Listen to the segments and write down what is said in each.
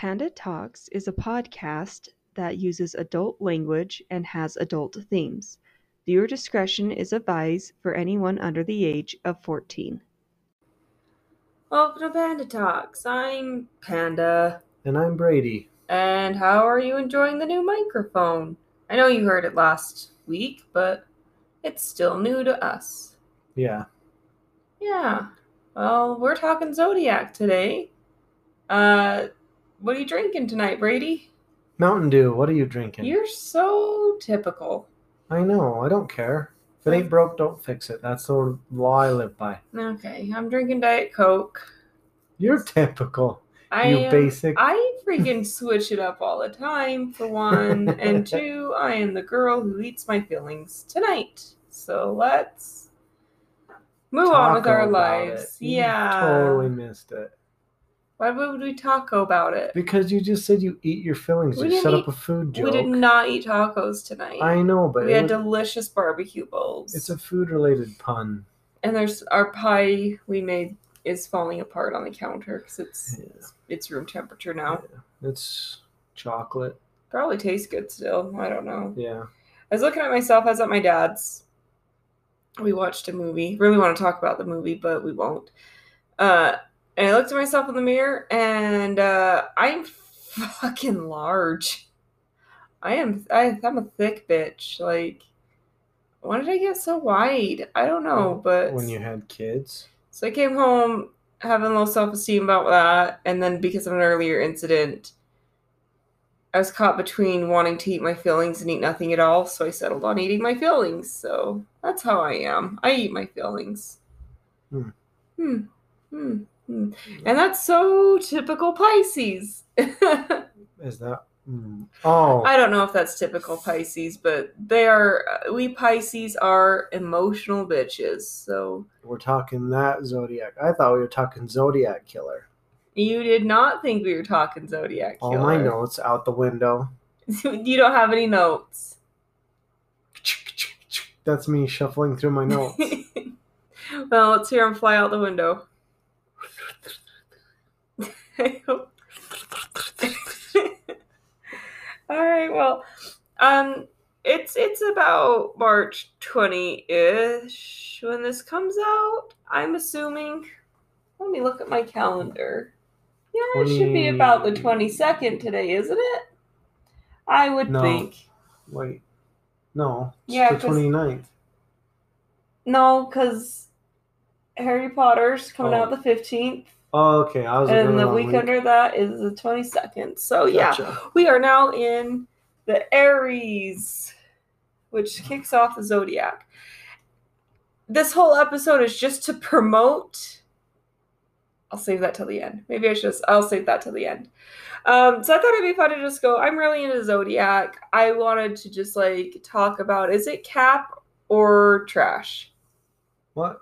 Panda Talks is a podcast that uses adult language and has adult themes. Viewer discretion is advised for anyone under the age of 14. Welcome to Panda Talks. I'm Panda. And I'm Brady. And how are you enjoying the new microphone? I know you heard it last week, but it's still new to us. Yeah. Yeah. Well, we're talking Zodiac today. Uh, what are you drinking tonight, Brady? Mountain Dew, what are you drinking? You're so typical. I know, I don't care. If it ain't oh. broke, don't fix it. That's the law I live by. Okay, I'm drinking Diet Coke. You're typical. I you am- basic. I freaking switch it up all the time, for one. and two, I am the girl who eats my feelings tonight. So let's move on with our lives. it. You Yeah. Totally missed it. Why would we taco about it? Because you just said you eat your fillings. We you set eat- up a food joke. We did not eat tacos tonight. I know, but we had was- delicious barbecue bowls. it's a food related pun. and there's our pie we made is falling apart on the counter because it's Yeah. it's room temperature now. It's chocolate. Probably tastes good still. I don't know. Yeah. I was looking at myself. I was at my dad's. We watched a movie. Really want to talk about the movie, but we won't. Uh, and I looked at myself in the mirror, and uh, I'm fucking large. I am. I, I'm a thick bitch. Like, why did I get so wide? I don't know, but When you had kids. so I came home having low self esteem about that, and then because of an earlier incident, I was caught between wanting to eat my feelings and eat nothing at all, so I settled on eating my feelings. So that's how I am. I eat my feelings. Hmm. Hmm. Hmm. Hmm. And that's so typical Pisces. Is that. mm. Oh. I don't know if that's typical Pisces, but they are. We Pisces are emotional bitches. So We're talking that Zodiac. I thought we were talking Zodiac Killer. you did not think we were talking Zodiac killer. All my notes out the window. you don't have any notes. That's me shuffling through my notes. well, let's hear him fly out the window. All right. Well, um, it's it's about March twenty ish when this comes out. I'm assuming. Let me look at my calendar. Yeah, it should be about the twenty second today, isn't it? I would No. think. Wait. No. It's Yeah, the 'cause- 29th. No, because Harry Potter's coming Oh. out the 15th, Oh, okay. I was and the wrong week under that is the 22nd. So, yeah, we are now in the Aries, which kicks off the zodiac. This whole episode is just to promote. I'll save that till the end. Maybe I should. I'll save that till the end. Um, so I thought it'd be fun to just go. I'm really into zodiac. I wanted to just like talk about is it cap or trash? What?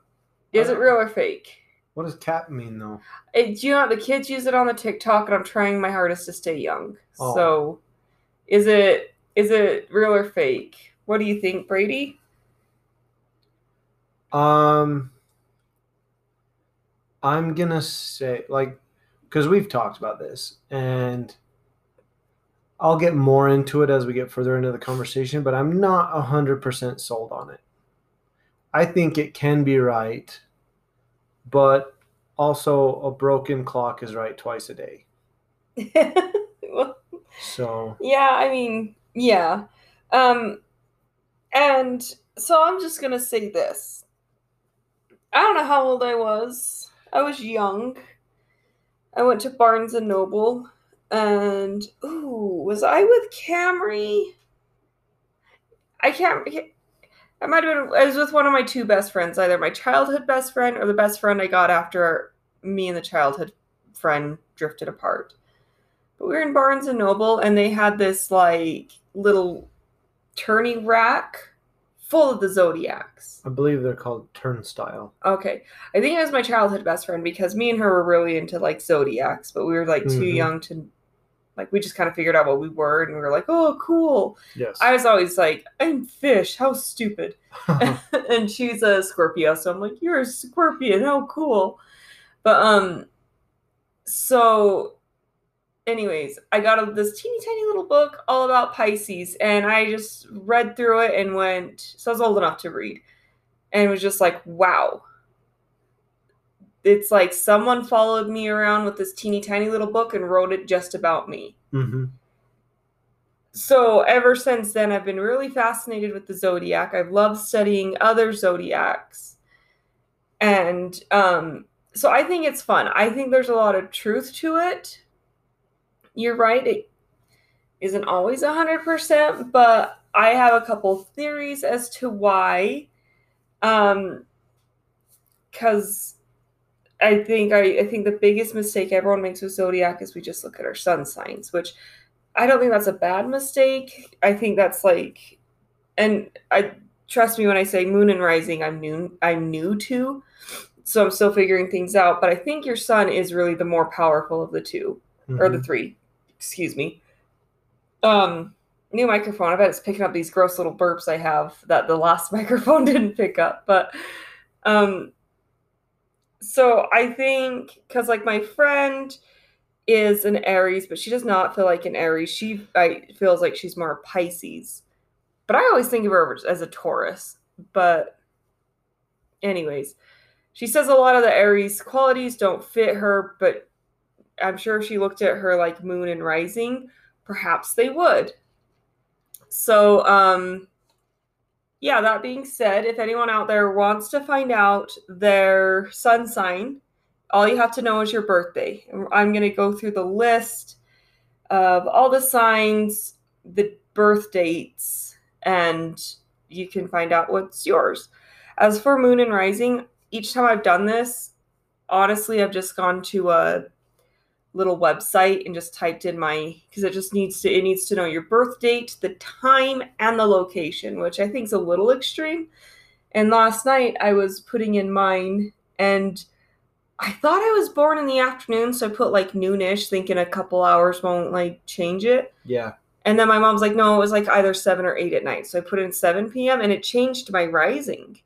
Is it real or fake? What does cap mean, though? It, you know, the kids use it on the TikTok, and I'm trying my hardest to stay young. Oh. So, is it is it real or fake? What do you think, Brady? Um, I'm gonna say like, because we've talked about this, and I'll get more into it as we get further into the conversation. But I'm not a hundred percent sold on it. I think it can be right, but also a broken clock is right twice a day. Well, So yeah, I mean, yeah. Um, and so I'm just gonna say this. I don't know how old I was. I was young. I went to Barnes and Noble, and ooh, was I with Camry? I can't. I might have been. I was with one of my two best friends, either my childhood best friend or the best friend I got after me and the childhood friend drifted apart. But we were in Barnes and Noble, and they had this like little turning rack full of the zodiacs. I believe they're called turnstile. Okay, I think it was my childhood best friend because me and her were really into like zodiacs, but we were like too Mhm. young to like. We just kind of figured out what we were, and we were like, "Oh, cool." Yes. I was always like, "I'm fish. How stupid." and she's a Scorpio, so I'm like, "You're a scorpion. How cool!" But um, so anyways, I got a, this teeny tiny little book all about Pisces, and I just read through it and went. So I was old enough to read, and was just like, wow. It's like someone followed me around with this teeny tiny little book and wrote it just about me. Mm-hmm. So ever since then, I've been really fascinated with the zodiac. I've loved studying other zodiacs, and um, so I think it's fun. I think there's a lot of truth to it. You're right; it isn't always hundred percent, but I have a couple theories as to why. Um, because I think I, I think the biggest mistake everyone makes with zodiac is we just look at our sun signs, which I don't think that's a bad mistake. I think that's like, and I trust me when I say moon and rising. I'm new. I'm new to, so I'm still figuring things out. But I think your sun is really the more powerful of the 2 or the Mhm. three. Excuse me. Um, new microphone. I bet it's picking up these gross little burps I have that the last microphone didn't pick up. But um, so I think because like my friend is an Aries, but she does not feel like an Aries. She I feels like she's more Pisces. But I always think of her as a Taurus. But anyways, she says a lot of the Aries qualities don't fit her, but I'm sure if she looked at her like moon and rising, perhaps they would. So um yeah, that being said, if anyone out there wants to find out their sun sign, all you have to know is your birthday. I'm going to go through the list of all the signs, the birth dates, and you can find out what's yours. As for moon and rising, each time I've done this, honestly, I've just gone to a little website and just typed in my because it just needs to it needs to know your birth date, the time, and the location, which I think is a little extreme. And last night I was putting in mine and I thought I was born in the afternoon, so I put like noonish, thinking a couple hours won't like change it. Yeah. And then my mom's like, no, it was like either seven or eight at night. So I put in 7 p.m. and it changed my rising.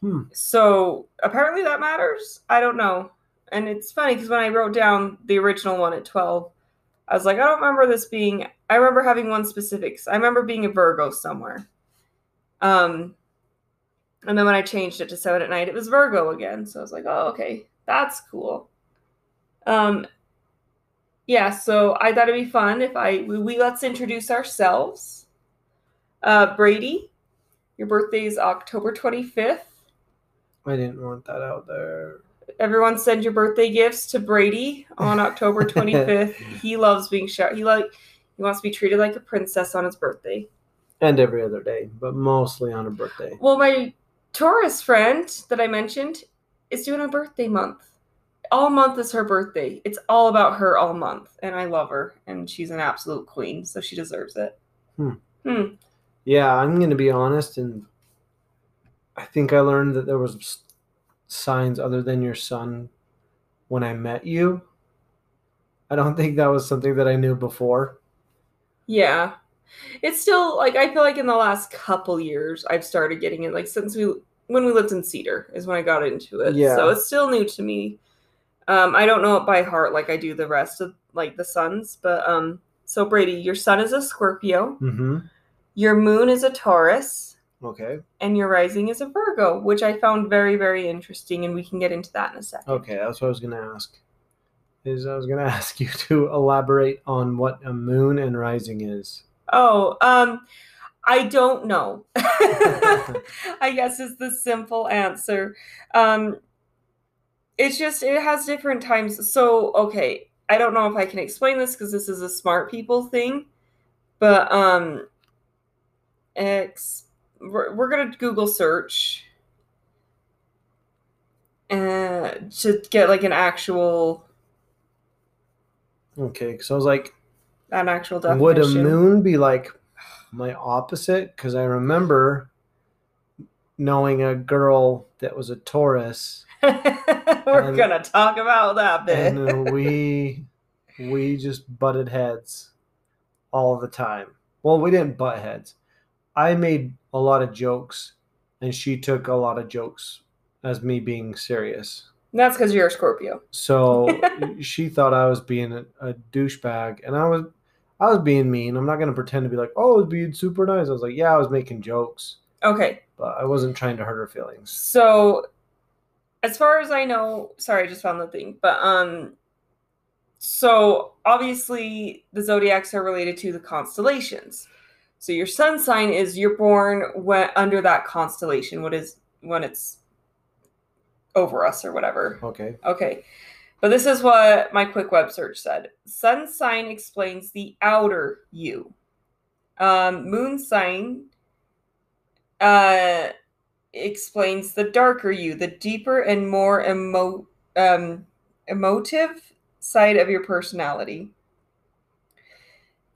Hmm. So apparently that matters. I don't know. And it's funny because when I wrote down the original one at 12, I was like, I don't remember this being, I remember having one specifics. I remember being a Virgo somewhere. Um, and then when I changed it to 7 at night, it was Virgo again. So I was like, oh, okay, that's cool. Um, yeah, so I thought it'd be fun if I we, we let's introduce ourselves. Uh, Brady, your birthday is October 25th. I didn't want that out there. Everyone send your birthday gifts to Brady on October 25th. he loves being showered. He like he wants to be treated like a princess on his birthday. And every other day, but mostly on a birthday. Well, my Taurus friend that I mentioned is doing a birthday month. All month is her birthday. It's all about her all month, and I love her, and she's an absolute queen, so she deserves it. Hmm. Hmm. Yeah, I'm going to be honest, and I think I learned that there was signs other than your sun when I met you. I don't think that was something that I knew before. Yeah. It's still like I feel like in the last couple years I've started getting it like since we when we lived in Cedar is when I got into it. Yeah. So it's still new to me. Um I don't know it by heart like I do the rest of like the suns, but um so Brady, your sun is a Scorpio, Mm-hmm. your moon is a Taurus, Okay. and your rising is a Virgo, which I found very very interesting and we can get into that in a second. Okay, that's what I was going to ask. Is I was going to ask you to elaborate on what a moon and rising is. Oh, um, I don't know. I guess is the simple answer. Um, it's just it has different times. So okay, I don't know if I can explain this because this is a smart people thing, but um, ex we're, we're gonna Google search uh, to get like an actual Okay, because I was like, an actual definition. would a moon be like my opposite? Because I remember knowing a girl that was a Taurus, We're And- gonna talk about that bit. and uh, we we just butted heads all the time. Well, we didn't butt heads. I made a lot of jokes, and she took a lot of jokes as me being serious. That's because you're a Scorpio. So she thought I was being a, a douchebag, and I was, I was being mean. I'm not gonna pretend to be like, oh, I was being super nice. I was like, yeah, I was making jokes, Okay, but I wasn't trying to hurt her feelings. so as far as I know, sorry, I just found the thing, but um, so obviously the zodiacs are related to the constellations. So your sun sign is you're born when under that constellation. What is when it's over us or whatever. Okay. Okay. But this is what my quick web search said. Sun sign explains the outer you. Um, moon sign uh, explains the darker you, the deeper and more emo- um, emotive side of your personality.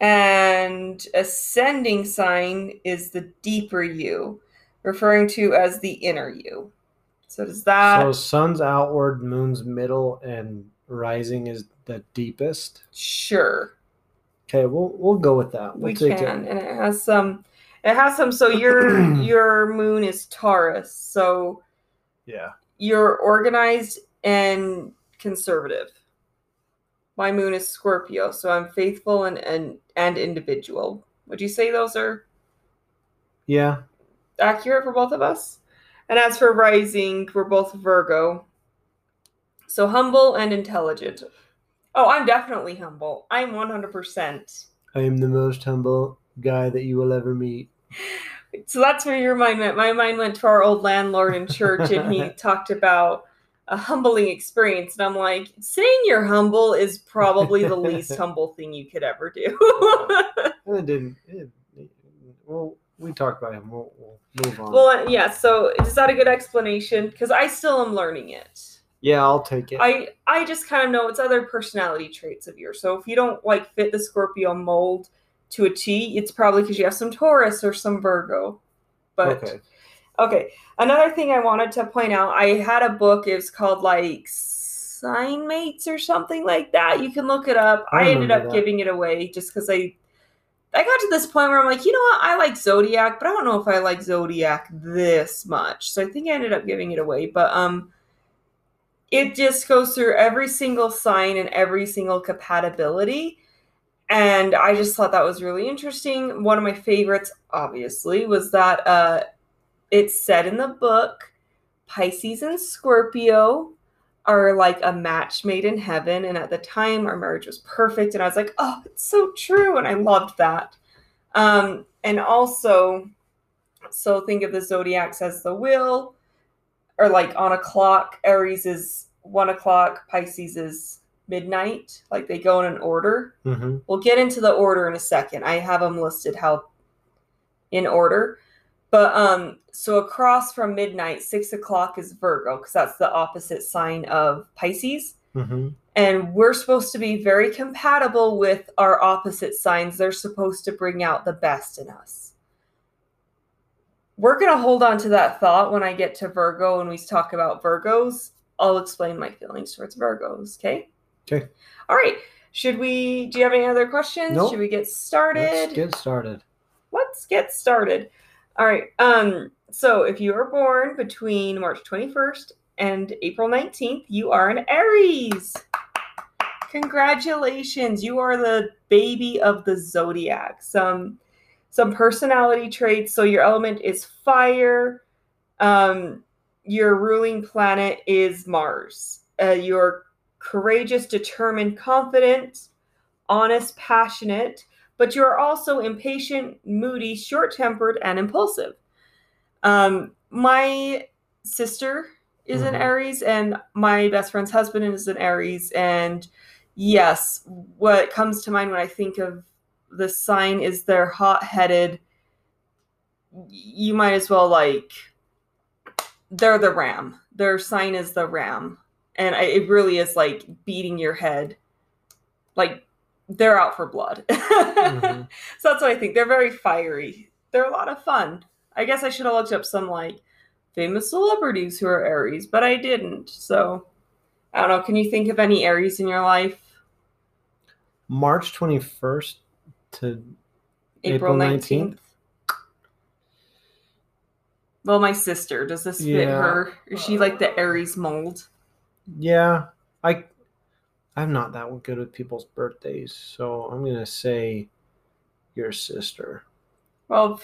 And ascending sign is the deeper you, referring to as the inner you. So does that so sun's outward, moon's middle, and rising is the deepest. sure. Okay, we'll we'll go with that. we We'll take can it. and it has some it has some so your your moon is taurus so Yeah. you're organized and conservative my moon is scorpio so i'm faithful and and, and individual would you say those are Yeah. accurate for both of us and as for rising we're both virgo so humble and intelligent oh i'm definitely humble i'm 100% I am the most humble guy that you will ever meet. So that's where your mind went. My mind went to our old landlord in church, and he talked about a humbling experience. And I'm like, saying you're humble is probably the least humble thing you could ever do. And it didn't. It, it- well, we talked about him. We'll, we'll move on. well, yeah. So is that a good explanation? Because I still am learning it. yeah, I'll take it. I I just kind of know it's other personality traits of yours. So if you don't like fit the Scorpio mold to a T, it's probably because you have some Taurus or some Virgo. But okay. Okay. Another thing I wanted to point out, I had a book. It was called like Sign Mates or something like that. You can look it up. I I, ended up that. giving it away just because I I got to this point where I'm like, you know what? I like Zodiac, but I don't know if I like Zodiac this much. So I think I ended up giving it away. But um it just goes through every single sign and every single compatibility. And I just thought that was really interesting. One of my favorites, obviously, was that uh it said in the book Pisces and Scorpio are like a match made in heaven. And at the time, our marriage was perfect. And I was like, oh, it's so true. And I loved that. Um, and also, so think of the zodiacs as the wheel, or like on a clock. Aries is one o'clock, Pisces is midnight. Like they go in an order. hmm We'll get into the order in a second. I have them listed how in order. But um, so across from midnight, six o'clock is Virgo because that's the opposite sign of Pisces. hmm And we're supposed to be very compatible with our opposite signs. They're supposed to bring out the best in us. We're going to hold on to that thought when I get to Virgo and we talk about Virgos. I'll explain my feelings towards Virgos, okay? Okay. All right. Should we, do you have any other questions? Nope. Should we get started? Let's get started. let's get started. All right. Um, so if you are born between March 21st and April 19th, you are an Aries. Congratulations. You are the baby of the zodiac. Some some personality traits. So your element is fire. Um, your ruling planet is Mars. Uh, you're courageous, determined, confident, honest, passionate but you are also impatient, moody, short tempered, and impulsive. Um, my sister is an Mhm. Aries, and my best friend's husband is an Aries. And yes, what comes to mind when I think of the sign is they're hot headed. You might as well like, they're the ram. Their sign is the ram. And I, it really is like beating your head. Like, they're out for blood. Mhm. So that's what I think. They're very fiery. They're a lot of fun. I guess I should have looked up some like famous celebrities who are Aries, but I didn't. So I don't know. Can you think of any Aries in your life? March 21st to April April 19th. Well, my sister, does this fit her? Is she like the Aries mold? Yeah, I I'm not that good with people's birthdays, so I'm gonna say your sister. Well,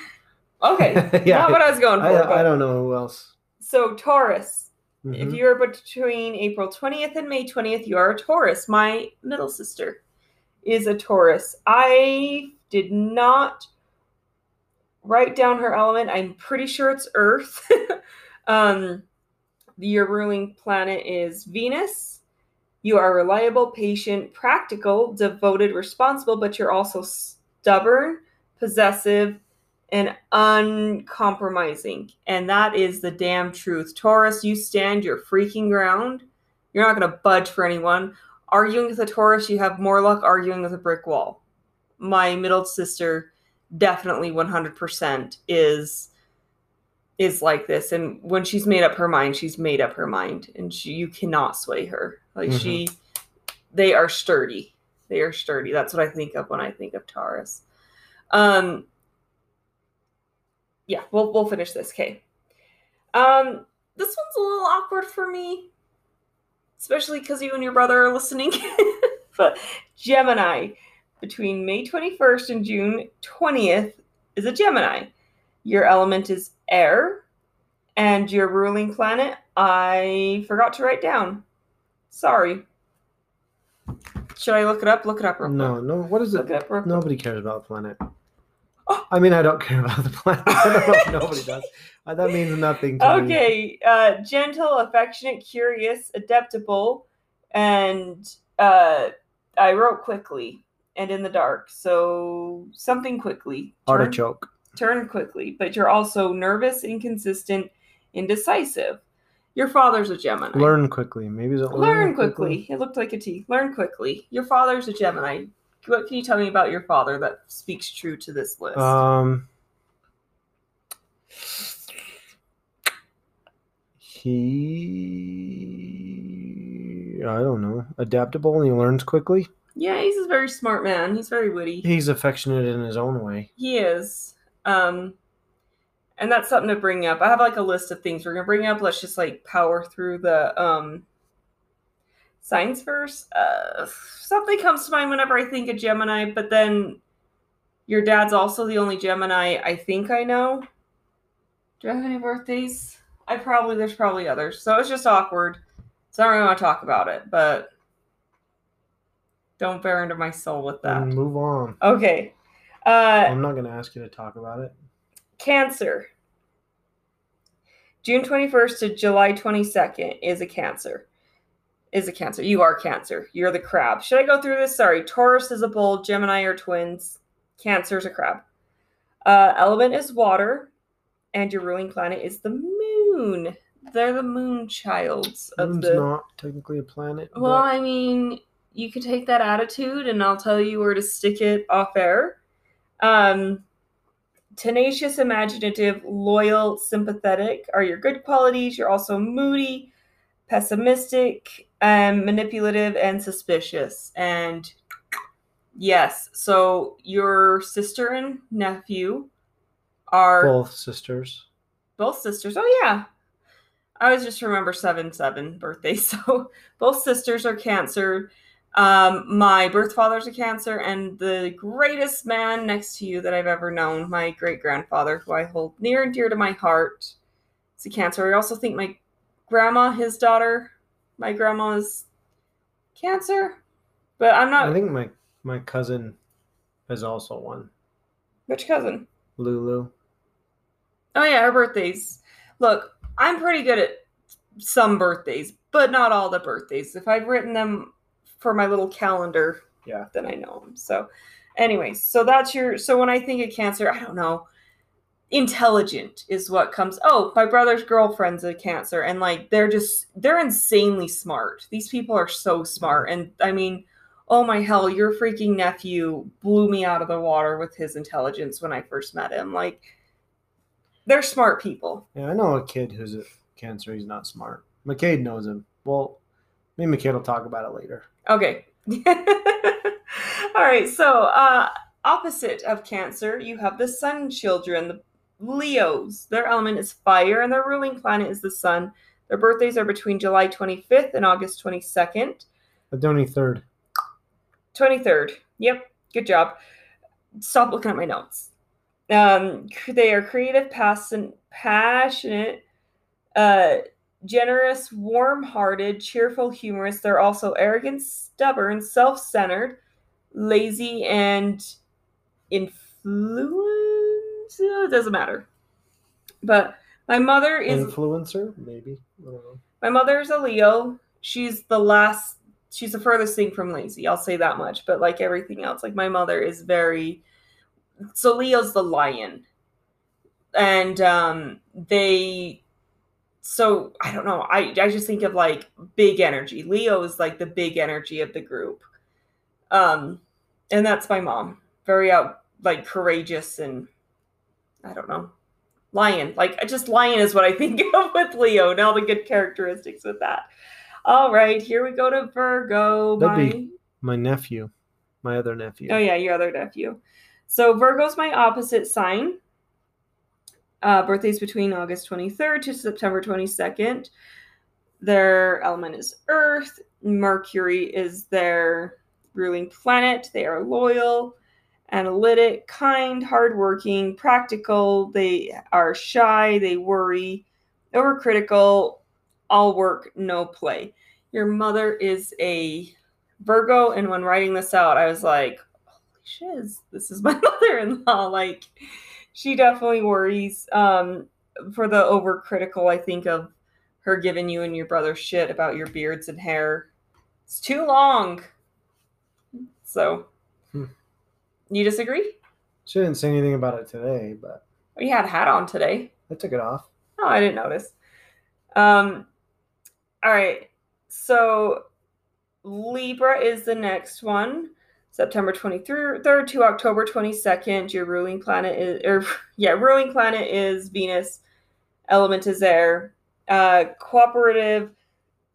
okay, Yeah, not what I was going for. I, but- I don't know who else. So Taurus, if Mhm. you are between April 20th and May 20th, you are a Taurus. My middle sister is a Taurus. I did not write down her element. I'm pretty sure it's Earth. um, your ruling planet is Venus. You are reliable, patient, practical, devoted, responsible, but you're also stubborn, possessive, and uncompromising. And that is the damn truth. Taurus, you stand your freaking ground. You're not going to budge for anyone. Arguing with a Taurus, you have more luck arguing with a brick wall. My middle sister definitely 100% is is like this and when she's made up her mind she's made up her mind and she, you cannot sway her like she they are sturdy. They are sturdy. That's what i think of when i think of taurus. Um yeah we'll we'll finish this. Okay. Um this one's a little awkward for me especially because you and your brother are listening. But gemini between may 21st and june 20th is a gemini. Your element is air and your ruling planet i forgot to write down sorry should i look it up look it up real quick. No, no. What is look it? it up real quick. Nobody cares about the planet. Oh. I mean, I don't care about the planet. I don't know if nobody does. Uh, That means nothing to me. Okay, uh, gentle, affectionate, curious, adaptable, and uh, I wrote quickly and in the dark. So something quickly. Turn, Artichoke. turn quickly, but you're also nervous, inconsistent, indecisive. Your father's a Gemini. Learn quickly. Maybe is it Learn quickly. It looked like a T. Learn quickly. Your father's a Gemini. What can you tell me about your father that speaks true to this list? Um, he, I don't know, adaptable and he learns quickly. yeah, he's a very smart man. He's very witty. He's affectionate in his own way. He is. Um and that's something to bring up. I have like a list of things we're gonna bring up. Let's just like power through the um signs first. Uh something comes to mind whenever I think of Gemini, but then your dad's also the only Gemini I think I know. Do I have any birthdays? I probably there's probably others. So it's just awkward. So I don't really want to talk about it, but don't bear into my soul with that. Move on. Okay. Uh I'm not gonna ask you to talk about it. Cancer. June 21st to July 22nd is a Cancer. Is a Cancer. You are Cancer. You're the crab. Should I go through this? Sorry. Taurus is a bull. Gemini are twins. Cancer is a crab. Uh, element is water. And your ruling planet is the moon. They're the moon childs of Moon's the. not technically a planet. Well, but I mean, you could take that attitude and I'll tell you where to stick it off air. Um, tenacious, imaginative, loyal, sympathetic are your good qualities. You're also moody, pessimistic, um, manipulative, and suspicious. And yes, so your sister and nephew are both sisters. both sisters. Oh yeah. I always just remember seven seven birthdays. So both sisters are cancer. Um, my birth father's a cancer, and the greatest man next to you that I've ever known, my great grandfather, who I hold near and dear to my heart, is a cancer. I also think my grandma, his daughter, my grandma's cancer. But I'm not I think my my cousin is also one. which cousin? Lulu. Oh yeah, her birthdays. Look, I'm pretty good at some birthdays, but not all the birthdays. If I've written them for my little calendar, Yeah. then I know them. So, anyways, so that's your. So when I think of cancer, I don't know. Intelligent is what comes. Oh, my brother's girlfriend's a cancer, and like they're just they're insanely smart. These people are so smart, and I mean, oh my hell, your freaking nephew blew me out of the water with his intelligence when I first met him. Like they're smart people. Yeah, I know a kid who's a cancer. He's not smart. McCade knows him. Well, me and McCade will talk about it later. Okay. All right. So, uh, opposite of Cancer, you have the Sun children, the Leos. Their element is fire, and their ruling planet is the Sun. Their birthdays are between July 25th and August 22nd. Adoni third. 23rd. Yep, good job. Stop looking at my notes. Um, they are creative, passion, passionate, uh, generous, warm hearted, cheerful, humorous. They're also arrogant, stubborn, self centered, lazy, and influence. It doesn't matter. But my mother is Influencer, maybe. I don't know. my mother's a Leo. She's the last she's the furthest thing from lazy. I'll say that much. But like everything else, like my mother is very so Leo's the lion. And um they so I don't know. I I just think of like big energy. Leo is like the big energy of the group. Um and that's my mom. Very out like courageous and I don't know. Lion. Like just lion is what I think of with Leo. and all the good characteristics with that. All right, here we go to Virgo. That'd My My nephew, my other nephew. Oh yeah, your other nephew. So Virgo's my opposite sign. Uh, birthdays between August 23rd to September 22nd. Their element is Earth. Mercury is their ruling planet. They are loyal, analytic, kind, hardworking, practical. They are shy. They worry, overcritical, all work, no play. Your mother is a Virgo, and when writing this out, I was like, holy shiz, this is my mother-in-law. Like, she definitely worries. Um, for the overcritical, I think of her giving you and your brother shit about your beards and hair. It's too long. So, Hmm. you disagree? She didn't say anything about it today, but You had a hat on today. I took it off. Oh, I didn't notice. Um, all right. So Libra is the next one. September 23rd to October 22nd. Your ruling planet is, or yeah, ruling planet is Venus. Element is air. Uh, cooperative,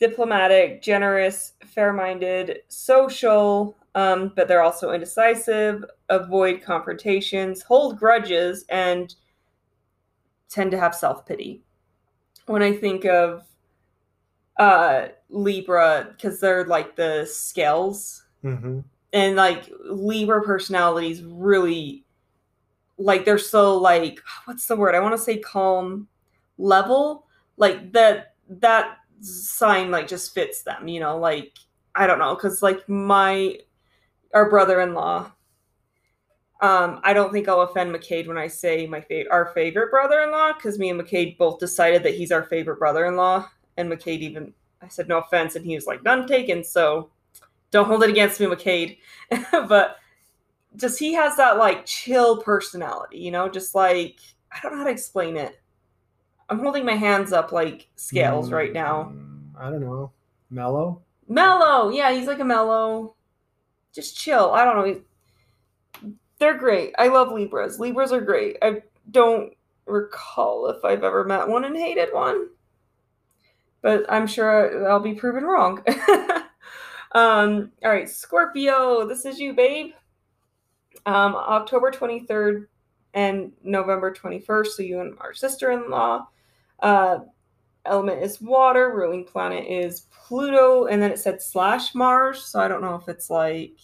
diplomatic, generous, fair minded, social, um, but they're also indecisive, avoid confrontations, hold grudges, and tend to have self pity. When I think of uh, Libra, because they're like the scales, Mm-hmm. And like Libra personalities really like they're so like what's the word? I want to say calm level. Like that that sign like just fits them, you know, like I don't know, because like my our brother-in-law. Um, I don't think I'll offend McCade when I say my fa- our favorite brother-in-law, because me and McCade both decided that he's our favorite brother-in-law, and McCade even I said no offense, and he was like none taken. So don't hold it against me, McCade. but just he has that like chill personality, you know, just like I don't know how to explain it. I'm holding my hands up like scales right now. Mm, I don't know. Mellow? Mellow, yeah, he's like a mellow, just chill. I don't know. They're great. I love Libras. Libras are great. I don't recall if I've ever met one and hated one, but I'm sure I'll be proven wrong. um, all right, Scorpio, this is you, babe. Um, October 23rd and November 21st. So you and our sister-in-law. Uh, element is water. Ruling planet is Pluto, and then it said slash Mars. So I don't know if it's like,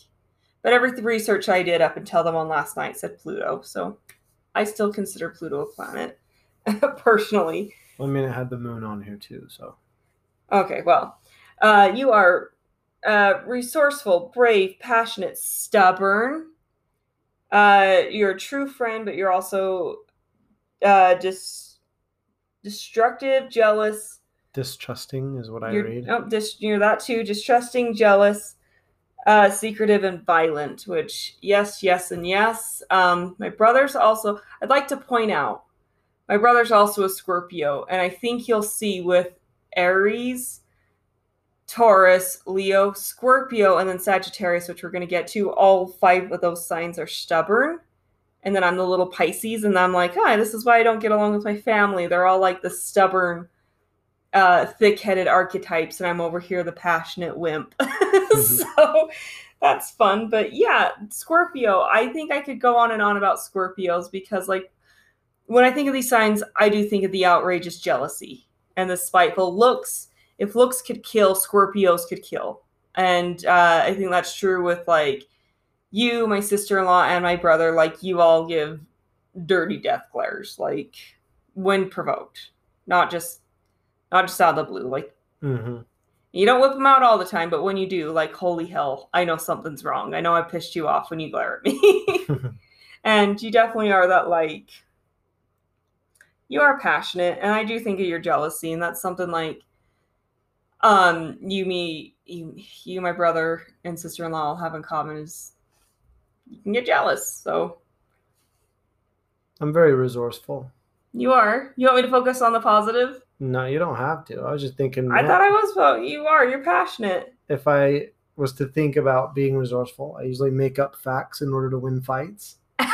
but every research I did up until them on last night said Pluto. So I still consider Pluto a planet, personally. I mean, it had the moon on here too, so. Okay, well, uh, you are uh, resourceful, brave, passionate, stubborn. Uh, you're a true friend, but you're also uh, dis- destructive, jealous. Distrusting is what I You're, read. oh, dis- you're that too. Distrusting, jealous, uh, secretive, and violent. Which yes, yes, and yes. Um, my brother's also. I'd like to point out, my brother's also a Scorpio, and I think you'll see with Aries, Taurus, Leo, Scorpio, and then Sagittarius, which we're going to get to. All five of those signs are stubborn. And then I'm the little Pisces, and I'm like, hi, this is why I don't get along with my family. They're all like the stubborn, uh, thick headed archetypes, and I'm over here the passionate wimp. so that's fun. But yeah, Scorpio, I think I could go on and on about Scorpios because, like, when I think of these signs, I do think of the outrageous jealousy and the spiteful looks. If looks could kill, Scorpios could kill. And uh, I think that's true with like you, my sister in law, and my brother. Like, you all give dirty death glares, like when provoked, not just not just out of the blue. Like hmm you don't whip them out all the time, but when you do, like holy hell, I know something's wrong. I know I pissed you off when you glare at me. and you definitely are that like you are passionate and i do think of your jealousy and that's something like um you me you, you my brother and sister-in-law all have in common is you can get jealous so I'm very resourceful. you are you want me to focus on the positive No, you don't have to. I was just thinking i thought i was well you are you're passionate if I was to think about being resourceful, I usually make up facts in order to win fights.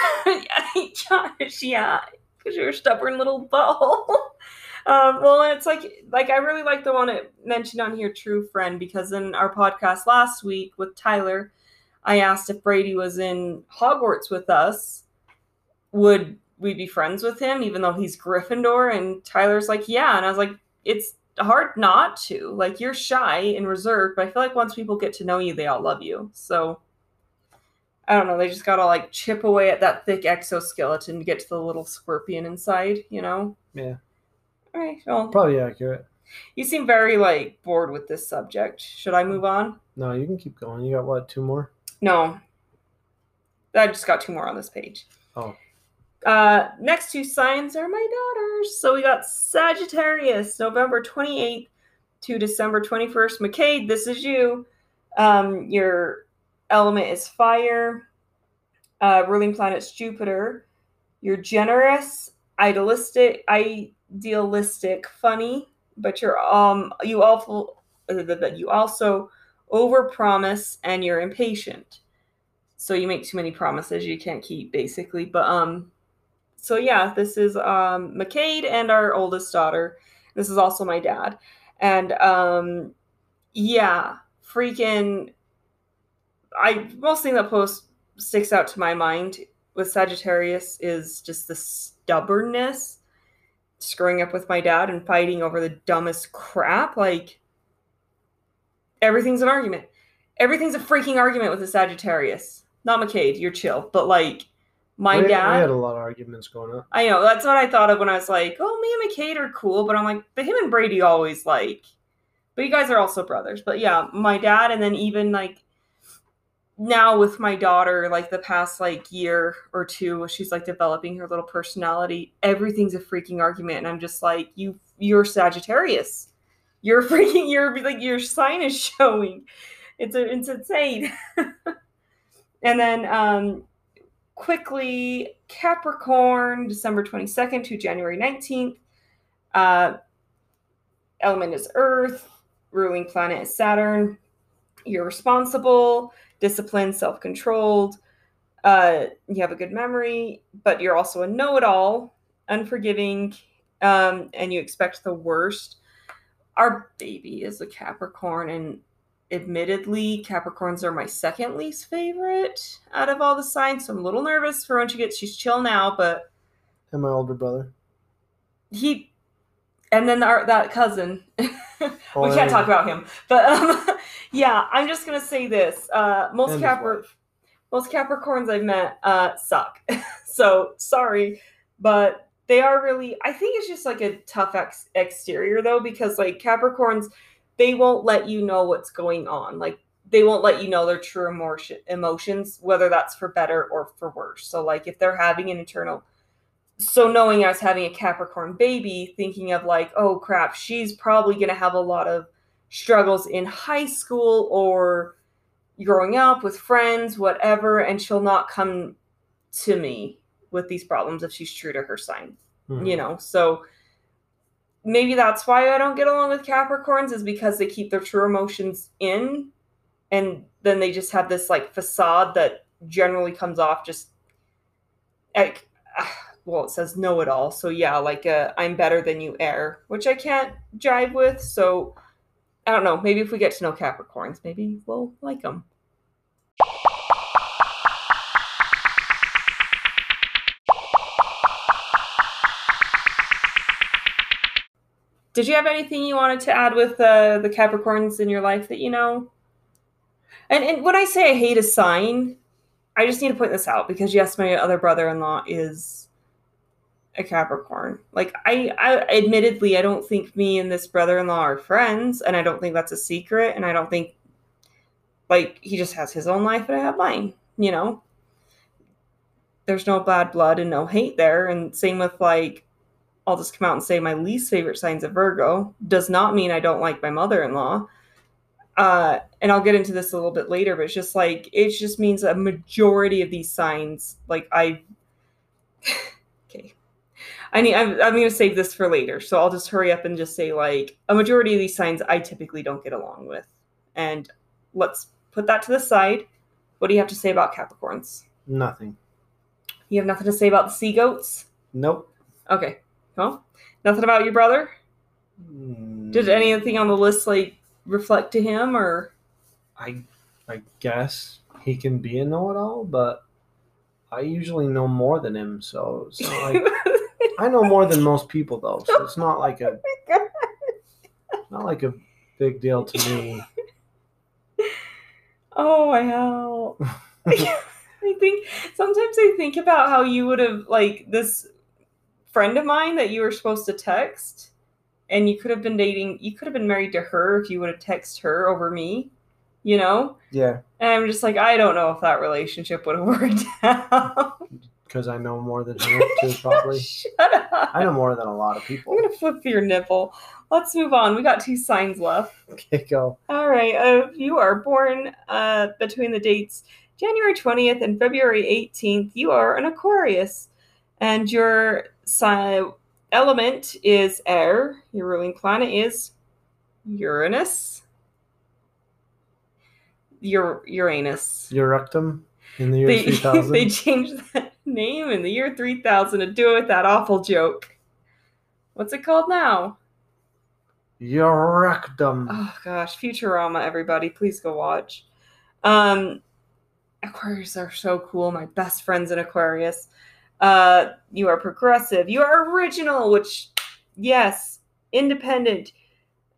Yeah, because you're a stubborn little butthole. um, well, and it's like, like I really like the one it mentioned on here, true friend, because in our podcast last week with Tyler, I asked if Brady was in Hogwarts with us, would we be friends with him, even though he's Gryffindor? And Tyler's like, yeah, and I was like, it's hard not to. Like you're shy and reserved, but I feel like once people get to know you, they all love you. So. I don't know. They just gotta like chip away at that thick exoskeleton to get to the little scorpion inside, you know? Yeah. All right. Well, Probably accurate. you seem very like bored with this subject. Should I move on? No, you can keep going. You got what? Two more? No. I just got two more on this page. Oh. Uh, next two signs are my daughters. So we got Sagittarius, November 28th to December 21st. McCade, this is you. Um, your element is fire. Uh, ruling planet's Jupiter. You're generous, idealistic, idealistic, funny, but you're um you also you also overpromise and you're impatient. So you make too many promises you can't keep, basically. But um, so yeah, this is um McCade and our oldest daughter. This is also my dad, and um, yeah, freaking I most thing that post sticks out to my mind with Sagittarius is just the stubbornness, screwing up with my dad and fighting over the dumbest crap. Like everything's an argument. Everything's a freaking argument with a Sagittarius. Not McCade, you're chill, but like my we, dad. We had a lot of arguments going on. I know that's what I thought of when I was like, "Oh, me and McCade are cool," but I'm like, but him and Brady always like. But you guys are also brothers. But yeah, my dad, and then even like now with my daughter, like the past like year or two, she's like developing her little personality. Everything's a freaking argument, and I'm just like, you, you're Sagittarius. You're freaking. You're like your sign is showing. It's a, it's insane. and then um quickly Capricorn, December 22nd to January 19th. Uh, element is Earth, ruling planet is Saturn. You're responsible, disciplined, self controlled. Uh, you have a good memory, but you're also a know it all, unforgiving, um, and you expect the worst. Our baby is a Capricorn, and admittedly, Capricorns are my second least favorite out of all the signs. So I'm a little nervous for when she gets. She's chill now, but And my older brother. he, and then our that cousin. We can't talk about him, but um, yeah, I'm just gonna say this. Uh, most Capri- most Capricorns I've met uh, suck. so sorry, but they are really. I think it's just like a tough ex- exterior though, because like Capricorns, they won't let you know what's going on. Like they won't let you know their true emotion emotions, whether that's for better or for worse. So like if they're having an internal so knowing I was having a Capricorn baby, thinking of like, oh crap, she's probably gonna have a lot of struggles in high school or growing up with friends, whatever, and she'll not come to me with these problems if she's true to her sign. Mhm. You know, so maybe that's why I don't get along with Capricorns is because they keep their true emotions in and then they just have this like facade that generally comes off just like well it says know it all. So yeah like i'm better than you air which i can't jive with. So i don't know. Maybe if we get to know capricorns maybe we'll like them did you have anything you wanted to add with uh, the Capricorns in your life that you know? And, and when I say I hate a sign, I just need to point this out because yes, my other brother-in-law is a Capricorn. Like I, I admittedly, I don't think me and this brother-in-law are friends, and I don't think that's a secret, and I don't think like he just has his own life and I have mine. You know, there's no bad blood and no hate there, and same with like. I'll just come out and say my least favorite sign's of Virgo. Does not mean I don't like my mother-in-law uh, and I'll get into this a little bit later, but it's just like it just means a majority of these signs, like I, I need I'm, I'm going to save this for later, so I'll just hurry up and just say like a majority of these signs I typically don't get along with, and let's put that to the side. What do you have to say about Capricorns? Nothing. You have nothing to say about the sea goats? Nope. Okay, well, nothing about your brother. Did Mm, anything on the list like reflect to him or? I I guess he can be a know-it-all, but I usually know more than him, so it's not like I know more than most people though, so it's not like a oh not like a big deal to me. Oh wow. I think sometimes I think about how you would have like this friend of mine that you were supposed to text and you could have been dating you could have been married to her if you would have texted her over me, you know? Yeah, And I'm just like, I don't know if that relationship would have worked out. Because I know more than him too, probably. Shut up. I know more than a lot of people. I'm gonna flip your nipple. Let's move on. We got two signs left. Okay, go. All right. Uh, if you are born uh, between the dates January 20th and February 18th, you are an Aquarius. And your si- element is air. Your ruling planet is Uranus. Your Uranus. Your rectum in the year They, 3000. they changed that name in the year 3000 to do it with that awful joke. What's it called now? Your rectum. Oh gosh, Futurama, everybody, please go watch. Um, Aquarius are so cool. My best friend's in Aquarius. Uh, you are progressive. You are original, which, yes, independent,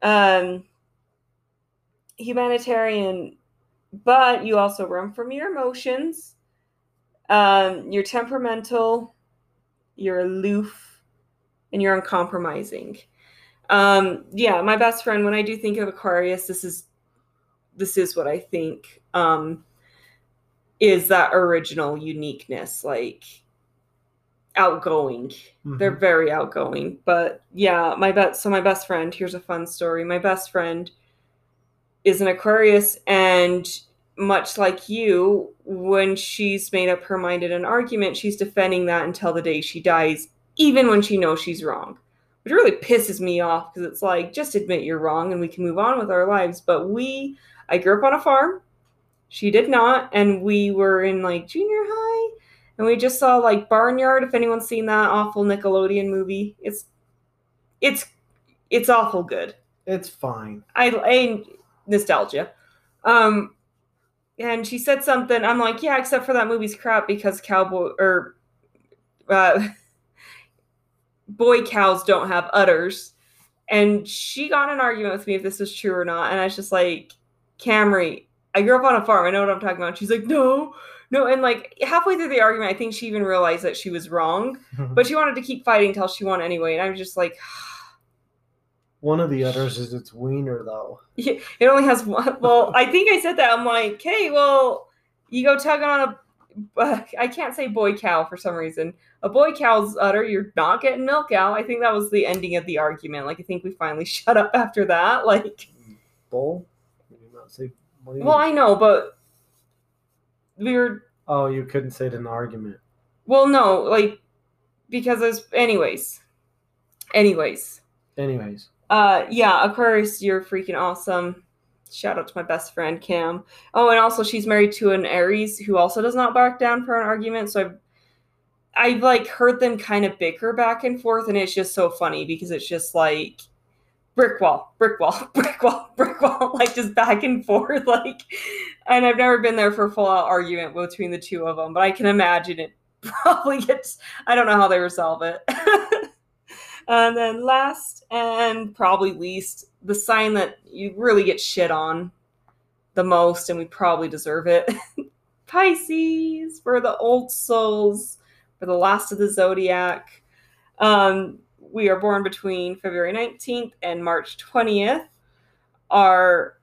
um, humanitarian, but you also run from your emotions. Um, you're temperamental. You're aloof, and you're uncompromising um yeah my best friend when i do think of aquarius this is this is what i think um is that original uniqueness like outgoing Mhm. they're very outgoing but yeah my best. so my best friend here's a fun story my best friend is an aquarius and much like you when she's made up her mind in an argument she's defending that until the day she dies even when she knows she's wrong. Which really pisses me off because it's like just admit you're wrong and we can move on with our lives. But we i grew up on a farm. She did not and we were in like junior high and we just saw like barnyard if anyone's seen that awful nickelodeon movie. It's it's it's awful good. It's fine. i i nostalgia. Um and she said something i'm like yeah except for that movie's crap because cowboy or uh boy cows don't have udders. And she got an argument with me if this was true or not. And I was just like, Camry, I grew up on a farm. I know what I'm talking about. She's like, no, no. And like halfway through the argument, I think she even realized that she was wrong. But she wanted to keep fighting till she won anyway. And I was just like, One of the others is its wiener, though. it only has one. Well, I think I said that. I'm like, hey, well, you go tugging on a. Uh, I can't say boy cow for some reason. A boy cow's udder, you're not getting milk out. I think that was the ending of the argument. Like, I think we finally shut up after that. Like, Bull? You not say. What well. I know, but we were. Oh, you couldn't say it in an argument. Well, no, like, because there's. Anyways. Anyways. Anyways, Uh, yeah, Aquarius, you're freaking awesome. Shout out to my best friend Cam. Oh, and also she's married to an Aries who also does not back down for an argument. So I've I've like heard them kind of bicker back and forth, and it's just so funny because it's just like brick wall, brick wall, brick wall, brick wall, like just back and forth, like. And I've never been there for a full out argument between the two of them, but I can imagine it probably gets. I don't know how they resolve it. And then last and probably least, the sign that you really get shit on the most, and we probably deserve it. Pisces, for the old souls, for the last of the zodiac. Um, we are born between February 19th and March 20th. Our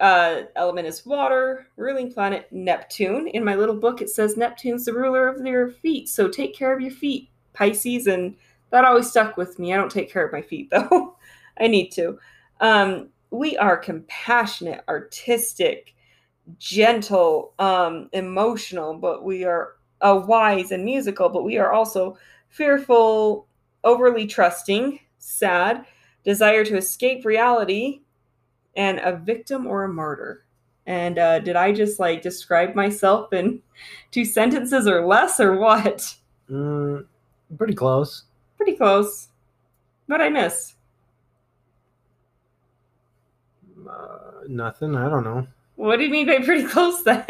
uh, element is water, ruling planet Neptune. In my little book, it says Neptune's the ruler of your feet. So take care of your feet, Pisces. And that always stuck with me. I don't take care of my feet, though. I need to. Um, we are compassionate, artistic, gentle, um, emotional, but we are uh, wise and musical, but we are also fearful, overly trusting, sad, desire to escape reality, and a victim or a martyr. And uh, did I just like describe myself in two sentences or less, or what? Mm, pretty close. Pretty close. What I miss? Uh, nothing. I don't know. What do you mean by pretty close then?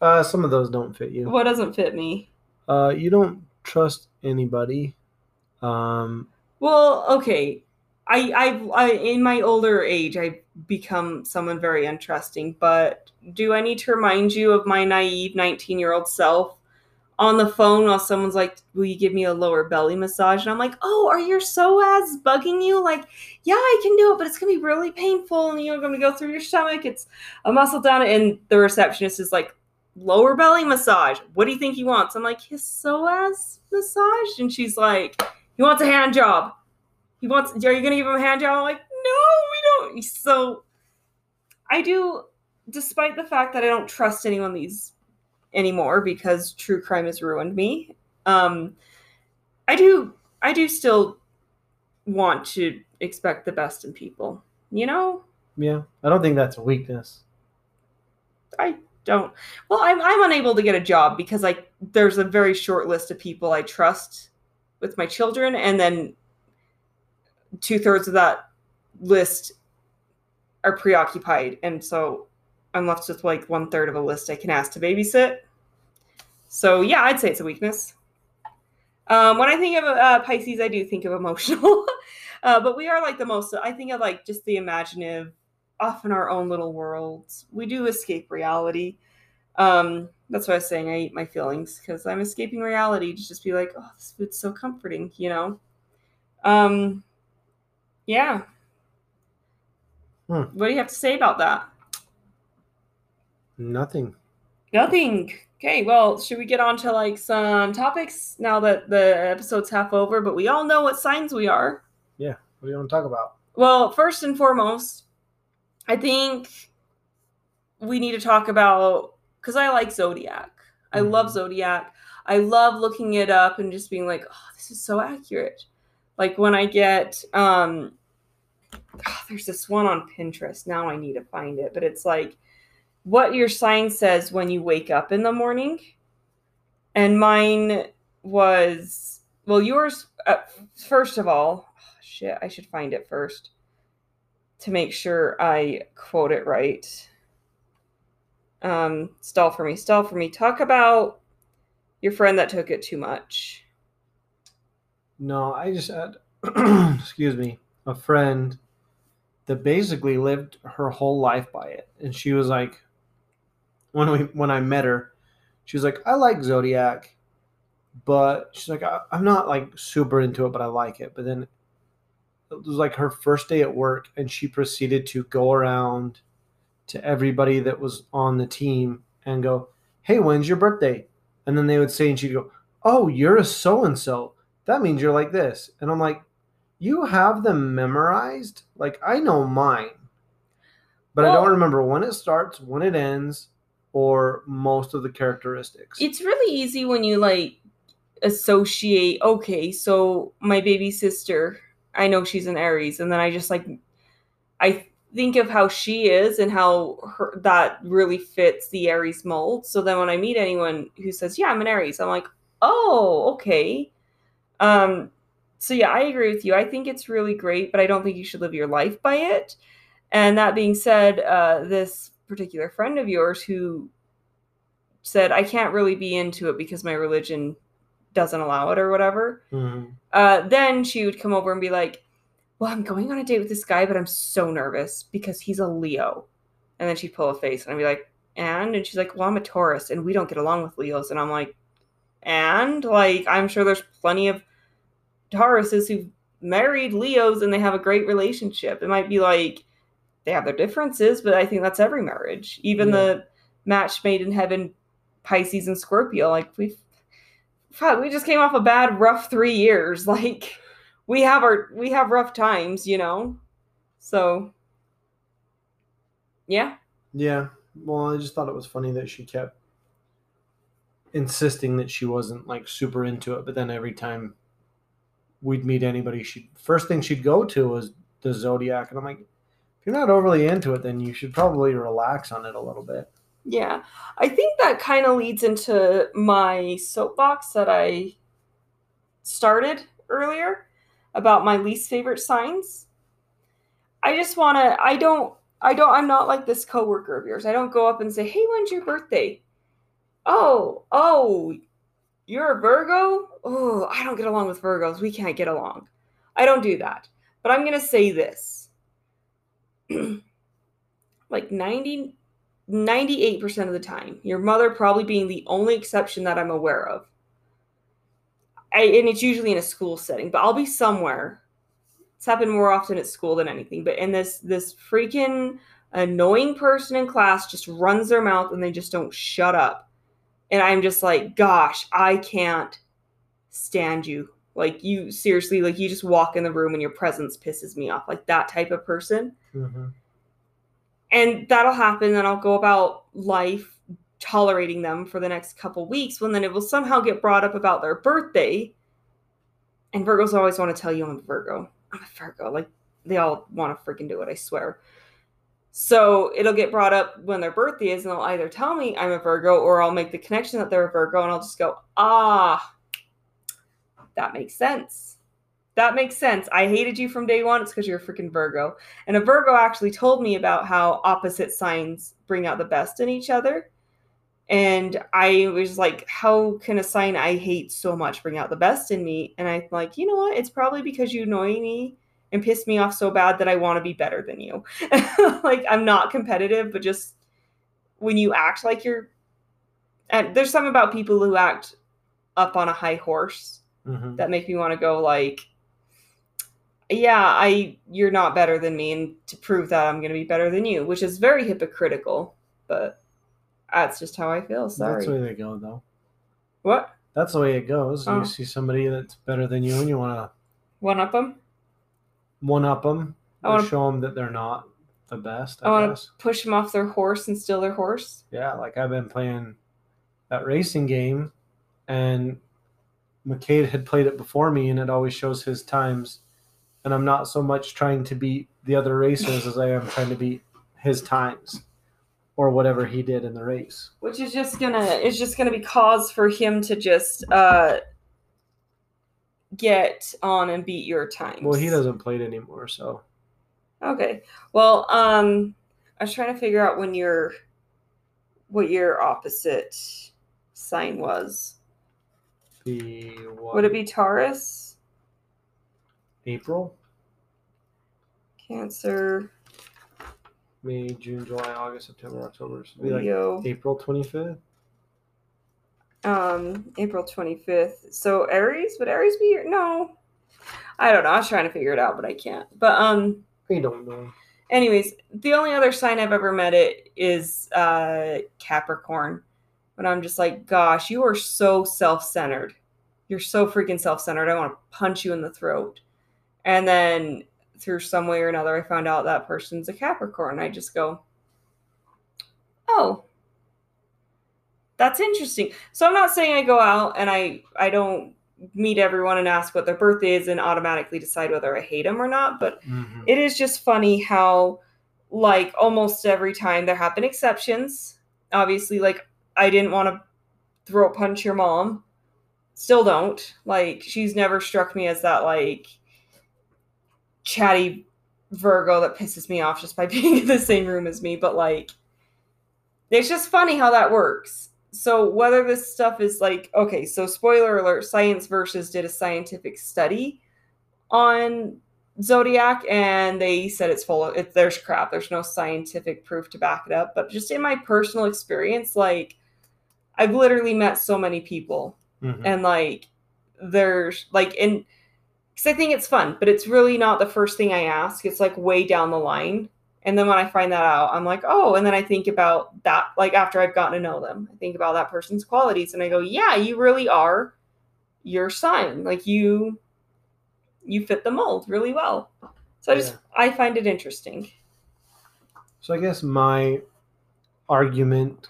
Uh, some of those don't fit you. what doesn't fit me? Uh, you don't trust anybody. Um, Well, okay. I, I've I, in my older age, I've become someone very untrusting. But do I need to remind you of my naive nineteen-year-old self on the phone while someone's like, "Will you give me a lower belly massage?" And I'm like, "Oh, are your psoas bugging you? Like, yeah, I can do it, but it's gonna be really painful, and you're gonna go through your stomach. It's a muscle down." And the receptionist is like, "Lower belly massage. What do you think he wants?" I'm like, "His psoas massage," and she's like, "He wants a hand job." He wants. Are you gonna give him a hand job? I'm like, no, we don't. So, I do, despite the fact that I don't trust anyone these anymore because true crime has ruined me. Um, I do. I do still want to expect the best in people. You know, yeah, I don't think that's a weakness. I don't. Well, I'm I'm unable to get a job because like there's a very short list of people I trust with my children, and then two thirds of that list are preoccupied, and so I'm left with like one third of a list I can ask to babysit. So yeah, I'd say it's a weakness. Um, when I think of uh, Pisces, I do think of emotional, uh, but we are like the most. I think of like just the imaginative, often our own little worlds. We do escape reality. Um, that's what I was saying. I eat my feelings because I'm escaping reality to just be like, oh, this food's so comforting, you know. Um, yeah. Hmm. What do you have to say about that? Nothing. Nothing. Okay, well, should we get on to like some topics now that the episode's half over? But we all know what signs we are. Yeah, what do you want to talk about? Well, first and foremost, I think we need to talk about because I like Zodiac. I Mhm. love Zodiac. I love looking it up and just being like, oh, this is so accurate. Like when I get um oh, there's this one on Pinterest. Now I need to find it, but it's like what your sign says when you wake up in the morning. And mine was well, yours uh, first of all, oh, shit, I should find it first to make sure I quote it right. Um, stall for me, stall for me. Talk about your friend that took it too much. No, I just had, excuse me, a friend that basically lived her whole life by it, and she was like, when we when I met her, she was like, I like Zodiac, but she's like, I, I'm not like super into it, but I like it. But then it was like her first day at work, and she proceeded to go around to everybody that was on the team and go, Hey, when's your birthday? And then they would say, and she'd go, Oh, you're a so and so that means you're like this. And I'm like, you have them memorized? Like, I know mine, but I don't remember when it starts, when it ends, or most of the characteristics. It's really easy when you like associate, okay, so my baby sister, I know she's an Aries, and then I just like I think of how she is and how her, that really fits the Aries mold. So then when I meet anyone who says, "Yeah, I'm an Aries," I'm like, "Oh, okay." Um so yeah, I agree with you. I think it's really great, but I don't think you should live your life by it. And that being said, uh, this particular friend of yours who said, I can't really be into it because my religion doesn't allow it or whatever. Mhm. Uh, then she would come over and be like, "Well, I'm going on a date with this guy, but I'm so nervous because he's a Leo." And then she'd pull a face, and I'd be like, "And?" And she's like, "Well, I'm a Taurus, and we don't get along with Leos." And I'm like, "And?" Like, I'm sure there's plenty of Tauruses who've married Leos and they have a great relationship. It might be like they have their differences, but I think that's every marriage. Even Yeah. the match made in heaven, Pisces and Scorpio. Like we've, fuck, we just came off a bad, rough three years. Like we have our, we have rough times, you know. So, yeah, Yeah. Well, I just thought it was funny that she kept insisting that she wasn't like super into it, but then every time we'd meet anybody, she first thing she'd go to was the zodiac, and I'm like, you're not overly into it, then you should probably relax on it a little bit. yeah. I think that kind of leads into my soapbox that I started earlier about my least favorite signs. I just want to I don't I don't I'm not like this coworker of yours. I don't go up and say, "Hey, when's your birthday?" "Oh, oh, you're a Virgo?" "Oh, I don't get along with Virgos. We can't get along." I don't do that. But I'm going to say this. like 90 98% of the time, your mother probably being the only exception that I'm aware of. I, and it's usually in a school setting, but I'll be somewhere. It's happened more often at school than anything. But in this this freaking annoying person in class just runs their mouth and they just don't shut up. And I'm just like, gosh, I can't stand you. Like you seriously, like you just walk in the room and your presence pisses me off. Like that type of person Mm-hmm. and that'll happen and i'll go about life tolerating them for the next couple weeks when then it will somehow get brought up about their birthday. And virgos always want to tell you i'm a virgo. I'm a virgo like they all want to freaking do it i swear. So it'll get brought up when their birthday is and they'll either tell me i'm a virgo or i'll make the connection that they're a virgo and i'll just go ah that makes sense that makes sense. I hated you from day one. It's because you're a freaking Virgo. And a Virgo actually told me about how opposite signs bring out the best in each other. And I was like, how can a sign I hate so much bring out the best in me? And I'm like, you know what? It's probably because you annoy me and piss me off so bad that I want to be better than you. like, I'm not competitive, but just when you act like you're. And there's something about people who act up on a high horse Mm-hmm. that make me want to go like yeah i you're not better than me and to prove that i'm going to be better than you which is very hypocritical but that's just how i feel sorry That's the way they go, though. what That's the way it goes. Oh. You see somebody that's better than you, and you want to one up them one up them I wanna- show them that they're not the best. I, i want to push them off their horse and steal their horse Yeah, like I've been playing that racing game, and McCade had played it before me, and it always shows his times. And I'm not so much trying to beat the other racers as I am trying to beat his times or whatever he did in the race. which is just gonna is just gonna be cause for him to just uh get on and beat your times Well, he doesn't play it anymore, so Okay. Well, um, I was trying to figure out when your what your opposite sign was. the what, Would it be Taurus, April, Cancer, May, June, July, August, September, October? So it'd be like Leo? April 25th. Um, April twenty fifth. So Aries? Would Aries be your no? I don't know. I was trying to figure it out, but I can't. But um, I don't know. anyways, the only other sign I've ever met it is uh Capricorn. But I'm just like, gosh, you are so self-centered. You're so freaking self-centered. I want to punch you in the throat. And then through some way or another, I found out that person's a Capricorn. I just go, oh, that's interesting. So I'm not saying I go out and I I don't meet everyone and ask what their birthday is and automatically decide whether I hate them or not. But Mhm. it is just funny how like almost every time there have been exceptions obviously like i didn't want to throat punch your mom still don't like she's never struck me as that like chatty virgo that pisses me off just by being in the same room as me but like it's just funny how that works so whether this stuff is like okay, so spoiler alert, Science Versus did a scientific study on Zodiac and they said it's full of it, there's crap. There's no scientific proof to back it up. But just in my personal experience, like I've literally met so many people Mhm. and like there's like and because I think it's fun, but it's really not the first thing I ask. It's like way down the line. And then when I find that out, I'm like, oh, and then I think about that, like after I've gotten to know them, I think about that person's qualities and I go, yeah, you really are your sign. Like you you fit the mold really well. So I just Yeah. I find it interesting. So I guess my argument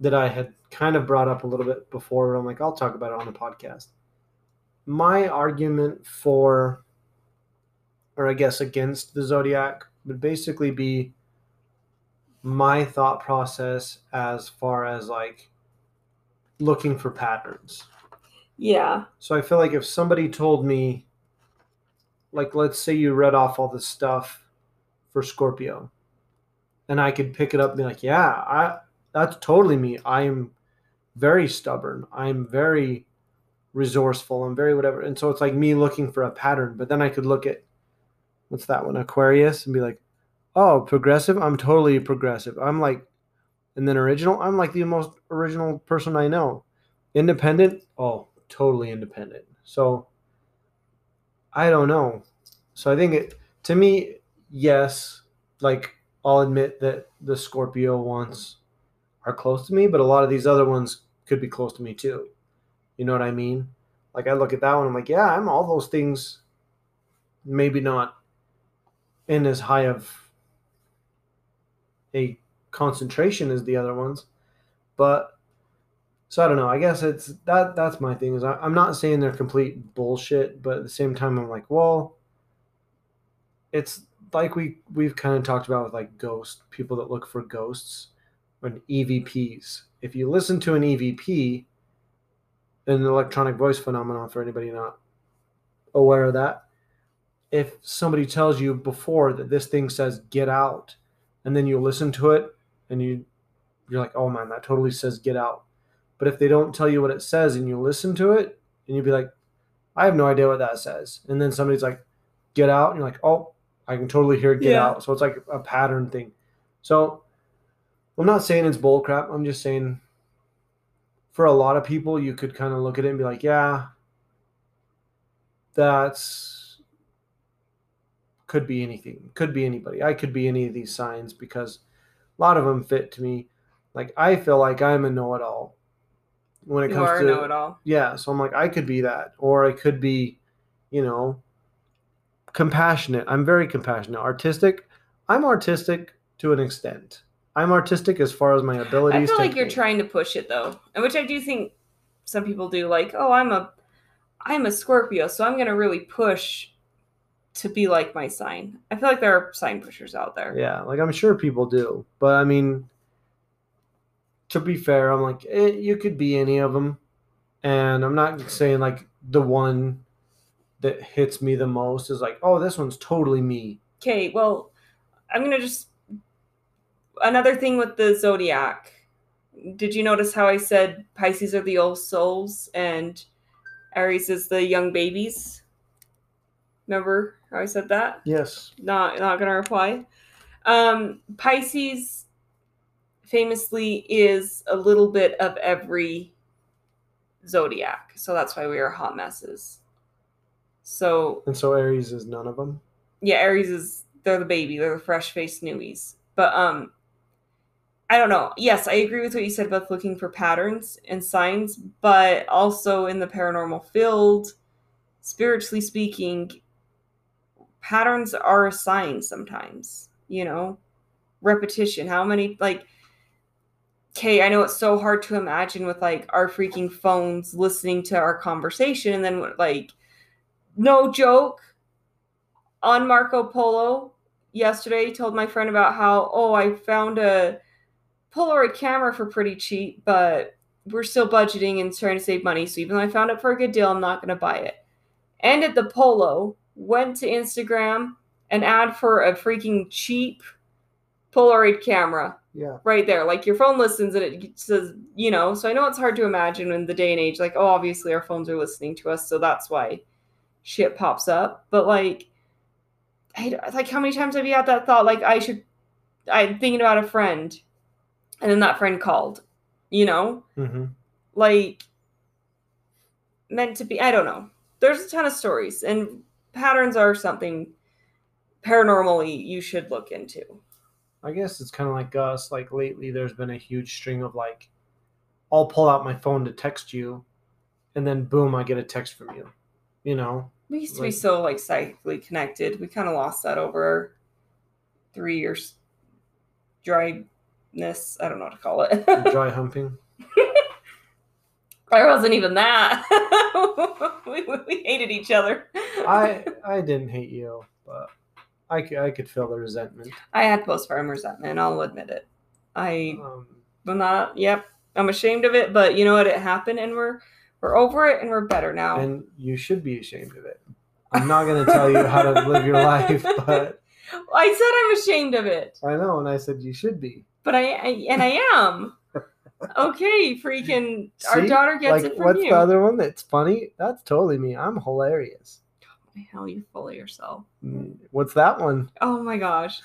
that I had kind of brought up a little bit before, I'm like, I'll talk about it on the podcast. My argument for, or I guess against the zodiac, would basically be my thought process as far as like looking for patterns. Yeah. So I feel like if somebody told me, like, let's say you read off all this stuff for Scorpio, and I could pick it up and be like, yeah, I that's totally me. I'm very stubborn. I'm very resourceful. I'm very whatever. And so it's like me looking for a pattern. But then I could look at what's that one, Aquarius, and be like, oh, progressive. I'm totally progressive. I'm like, and then original. I'm like the most original person I know. Independent. Oh, totally independent. So I don't know. So I think it to me, yes, like I'll admit that the Scorpio ones are close to me, but a lot of these other ones could be close to me too. You know what I mean? Like I look at that one, I'm like, yeah, I'm all those things. Maybe not in as high of a concentration as the other ones, but so I don't know. I guess it's that. That's my thing. Is I, I'm not saying they're complete bullshit, but at the same time, I'm like, well, it's like we we've kind of talked about with like ghost people that look for ghosts and EVPs. If you listen to an EVP, an electronic voice phenomenon, for anybody not aware of that, if somebody tells you before that this thing says "get out," and then you listen to it and you you're like, oh man, that totally says "get out." But if they don't tell you what it says and you listen to it and you'd be like, I have no idea what that says. And then somebody's like, get out. And you're like, oh, I can totally hear get Yeah. out. So it's like a pattern thing. So I'm not saying it's bull crap. I'm just saying for a lot of people, you could kind of look at it and be like, yeah, that's could be anything. Could be anybody. I could be any of these signs because a lot of them fit to me. Like I feel like I'm a know-it-all when it You comes are to know it all. yeah so i'm like i could be that or i could be you know compassionate i'm very compassionate artistic i'm artistic to an extent i'm artistic as far as my abilities I feel like you're me. trying to push it though, and which I do think some people do. Like, oh, I'm a, I'm a Scorpio, so I'm gonna really push to be like my sign. I feel like there are sign pushers out there. yeah like i'm sure people do but i mean to be fair i'm like eh, you could be any of them and i'm not saying like the one that hits me the most is like oh this one's totally me Okay, well, I'm gonna just another thing with the zodiac. Did you notice how I said Pisces are the old souls and Aries is the young babies? Remember how I said that? yes Not not gonna reply. Um, Pisces famously is a little bit of every zodiac, so that's why we are hot messes. So and so aries is none of them yeah, Aries is they're the baby, they're the fresh faced newies. But um I don't know. Yes, I agree with what you said about looking for patterns and signs, but also in the paranormal field, spiritually speaking, patterns are a sign sometimes, you know? Repetition. How many like okay, I know it's so hard to imagine with like our freaking phones listening to our conversation and then like no joke on Marco Polo yesterday told my friend about how oh I found a Polaroid camera for pretty cheap, but we're still budgeting and trying to save money. So even though I found it for a good deal, I'm not going to buy it. And at the Polo, went to Instagram, an ad for a freaking cheap Polaroid camera. Yeah. right there. Like your phone listens and it says, you know. So I know it's hard to imagine in the day and age, like, oh, obviously our phones are listening to us, so that's why shit pops up. But like, I like how many times have you had that thought? Like, I should. I'm thinking about a friend, and then that friend called. You know, Mm-hmm. like meant to be. I don't know. There's a ton of stories, and patterns are something paranormally you should look into. I guess it's kind of like us. Like lately, there's been a huge string of like, I'll pull out my phone to text you, and then boom, I get a text from you. You know, We used to be so like psychically connected. We kind of lost that over three years I don't know what to call it. dry humping. I wasn't even that. we, we- hated each other. I I didn't hate you, but I, I could feel the resentment. I had postpartum resentment. I'll admit it. I Um, am not. Yep, I'm ashamed of it. But you know what? It happened, and we're we're over it, and we're better now. and you should be ashamed of it. I'm not going to tell you how to live your life, but I said I'm ashamed of it, I know, and I said you should be. But I, I and I am. Okay, freaking. Our daughter gets like, it from what's you. the other one that's funny? That's totally me. I'm hilarious. the hell you're full of yourself. Mm, What's that one? Oh my gosh.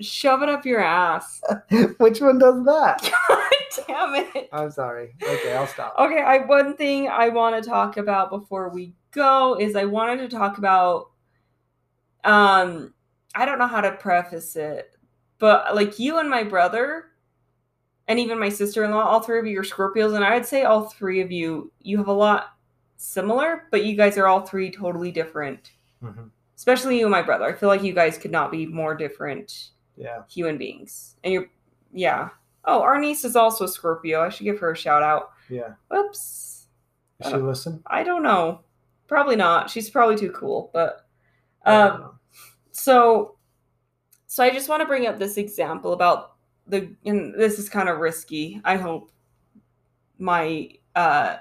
Shove it up your ass. Which one does that? God damn it. I'm sorry. Okay, I'll stop. Okay, I one thing I want to talk about before we go is I wanted to talk about um I don't know how to preface it, but like you and my brother and even my sister-in-law, all three of you are Scorpios and I would say all three of you you have a lot similar, but you guys are all three totally different. Mhm. Especially you and my brother. I feel like you guys could not be more different Yeah. human beings. And you're, yeah. Oh, our niece is also a Scorpio. I should give her a shout out. Yeah. Whoops. Does she listen? I don't know. Probably not. She's probably too cool. But um, so, so I just want to bring up this example about the, and this is kind of risky. I hope my uh,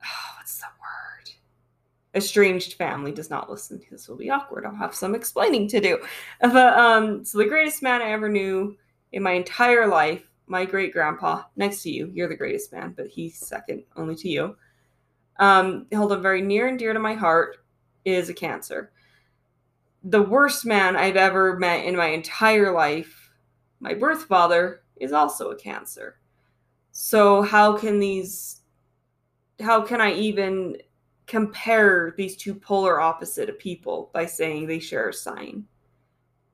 what's the word? Estranged family does not listen. This will be awkward. I'll have some explaining to do. But um, so the greatest man I ever knew in my entire life, my great grandpa, next to you, you're the greatest man, but he's second only to you. Um, held him very near and dear to my heart, is a cancer. The worst man I've ever met in my entire life, my birth father, is also a cancer. So how can these how can I even compare these two polar opposite of people by saying they share a sign?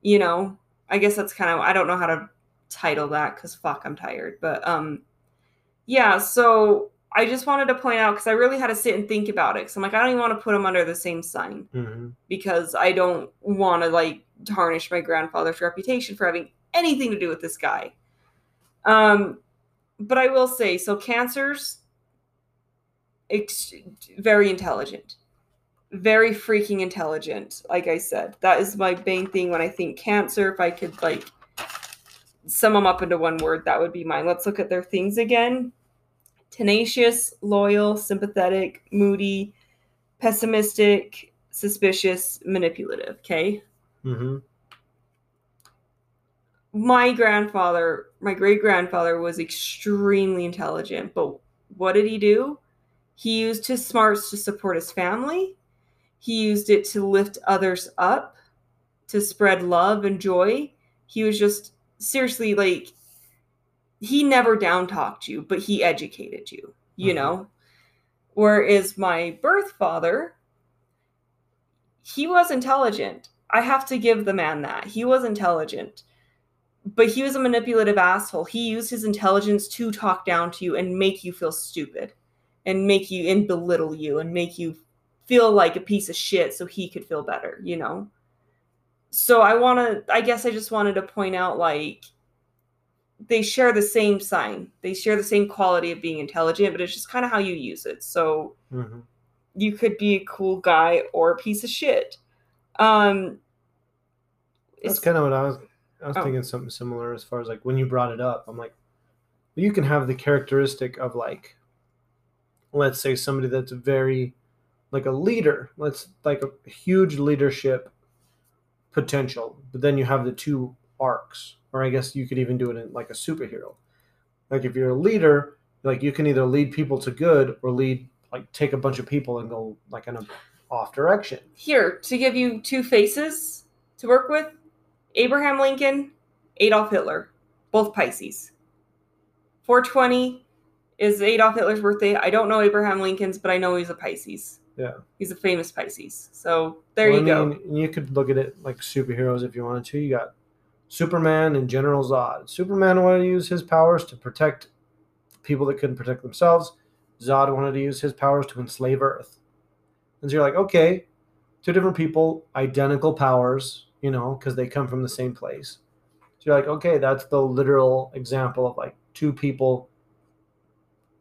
You know, I guess that's kind of I don't know how to title that because fuck, I'm tired. But um, yeah. So I just wanted to point out because I really had to sit and think about it. So I'm like, I don't even want to put them under the same sign Mhm. because I don't want to like tarnish my grandfather's reputation for having anything to do with this guy. Um, but I will say, so cancers, ex- very intelligent, very freaking intelligent. Like I said, that is my main thing when I think cancer. If I could like sum them up into one word, that would be mine. Let's look at their things again tenacious, loyal, sympathetic, moody, pessimistic, suspicious, manipulative. Okay. Mhm. My grandfather, my great grandfather, was extremely intelligent, but what did he do? He used his smarts to support his family. He used it to lift others up, to spread love and joy. He was just seriously like he never down talked you, but he educated you, you Mhm. know. Whereas my birth father, he was intelligent. I have to give the man that. He was intelligent. But he was a manipulative asshole. He used his intelligence to talk down to you and make you feel stupid and make you and belittle you and make you feel like a piece of shit so he could feel better, you know? So I want to I guess I just wanted to point out like they share the same sign. They share the same quality of being intelligent, but it's just kind of how you use it. So Mhm. you could be a cool guy or a piece of shit. Um That's it's- kind of what I was. I was Oh. thinking something similar as far as like when you brought it up. I'm like, you can have the characteristic of like, let's say somebody that's very, like a leader. Let's like a huge leadership potential, but then you have the two arcs or I guess you could even do it in like a superhero. Like if you're a leader, like you can either lead people to good or lead like take a bunch of people and go like in a off direction. Here, to give you two faces to work with Abraham Lincoln, Adolf Hitler, both Pisces. 420 is Adolf Hitler's birthday. I don't know Abraham Lincoln's, but I know he's a Pisces. Yeah. He's a famous Pisces. So there Well, you I go. mean, You could look at it like superheroes if you wanted to. You got Superman and General Zod. Superman wanted to use his powers to protect people that couldn't protect themselves. Zod wanted to use his powers to enslave Earth. And so you're like, okay, two different people, identical powers, you know, because they come from the same place. So you're like, okay, that's the literal example of like two people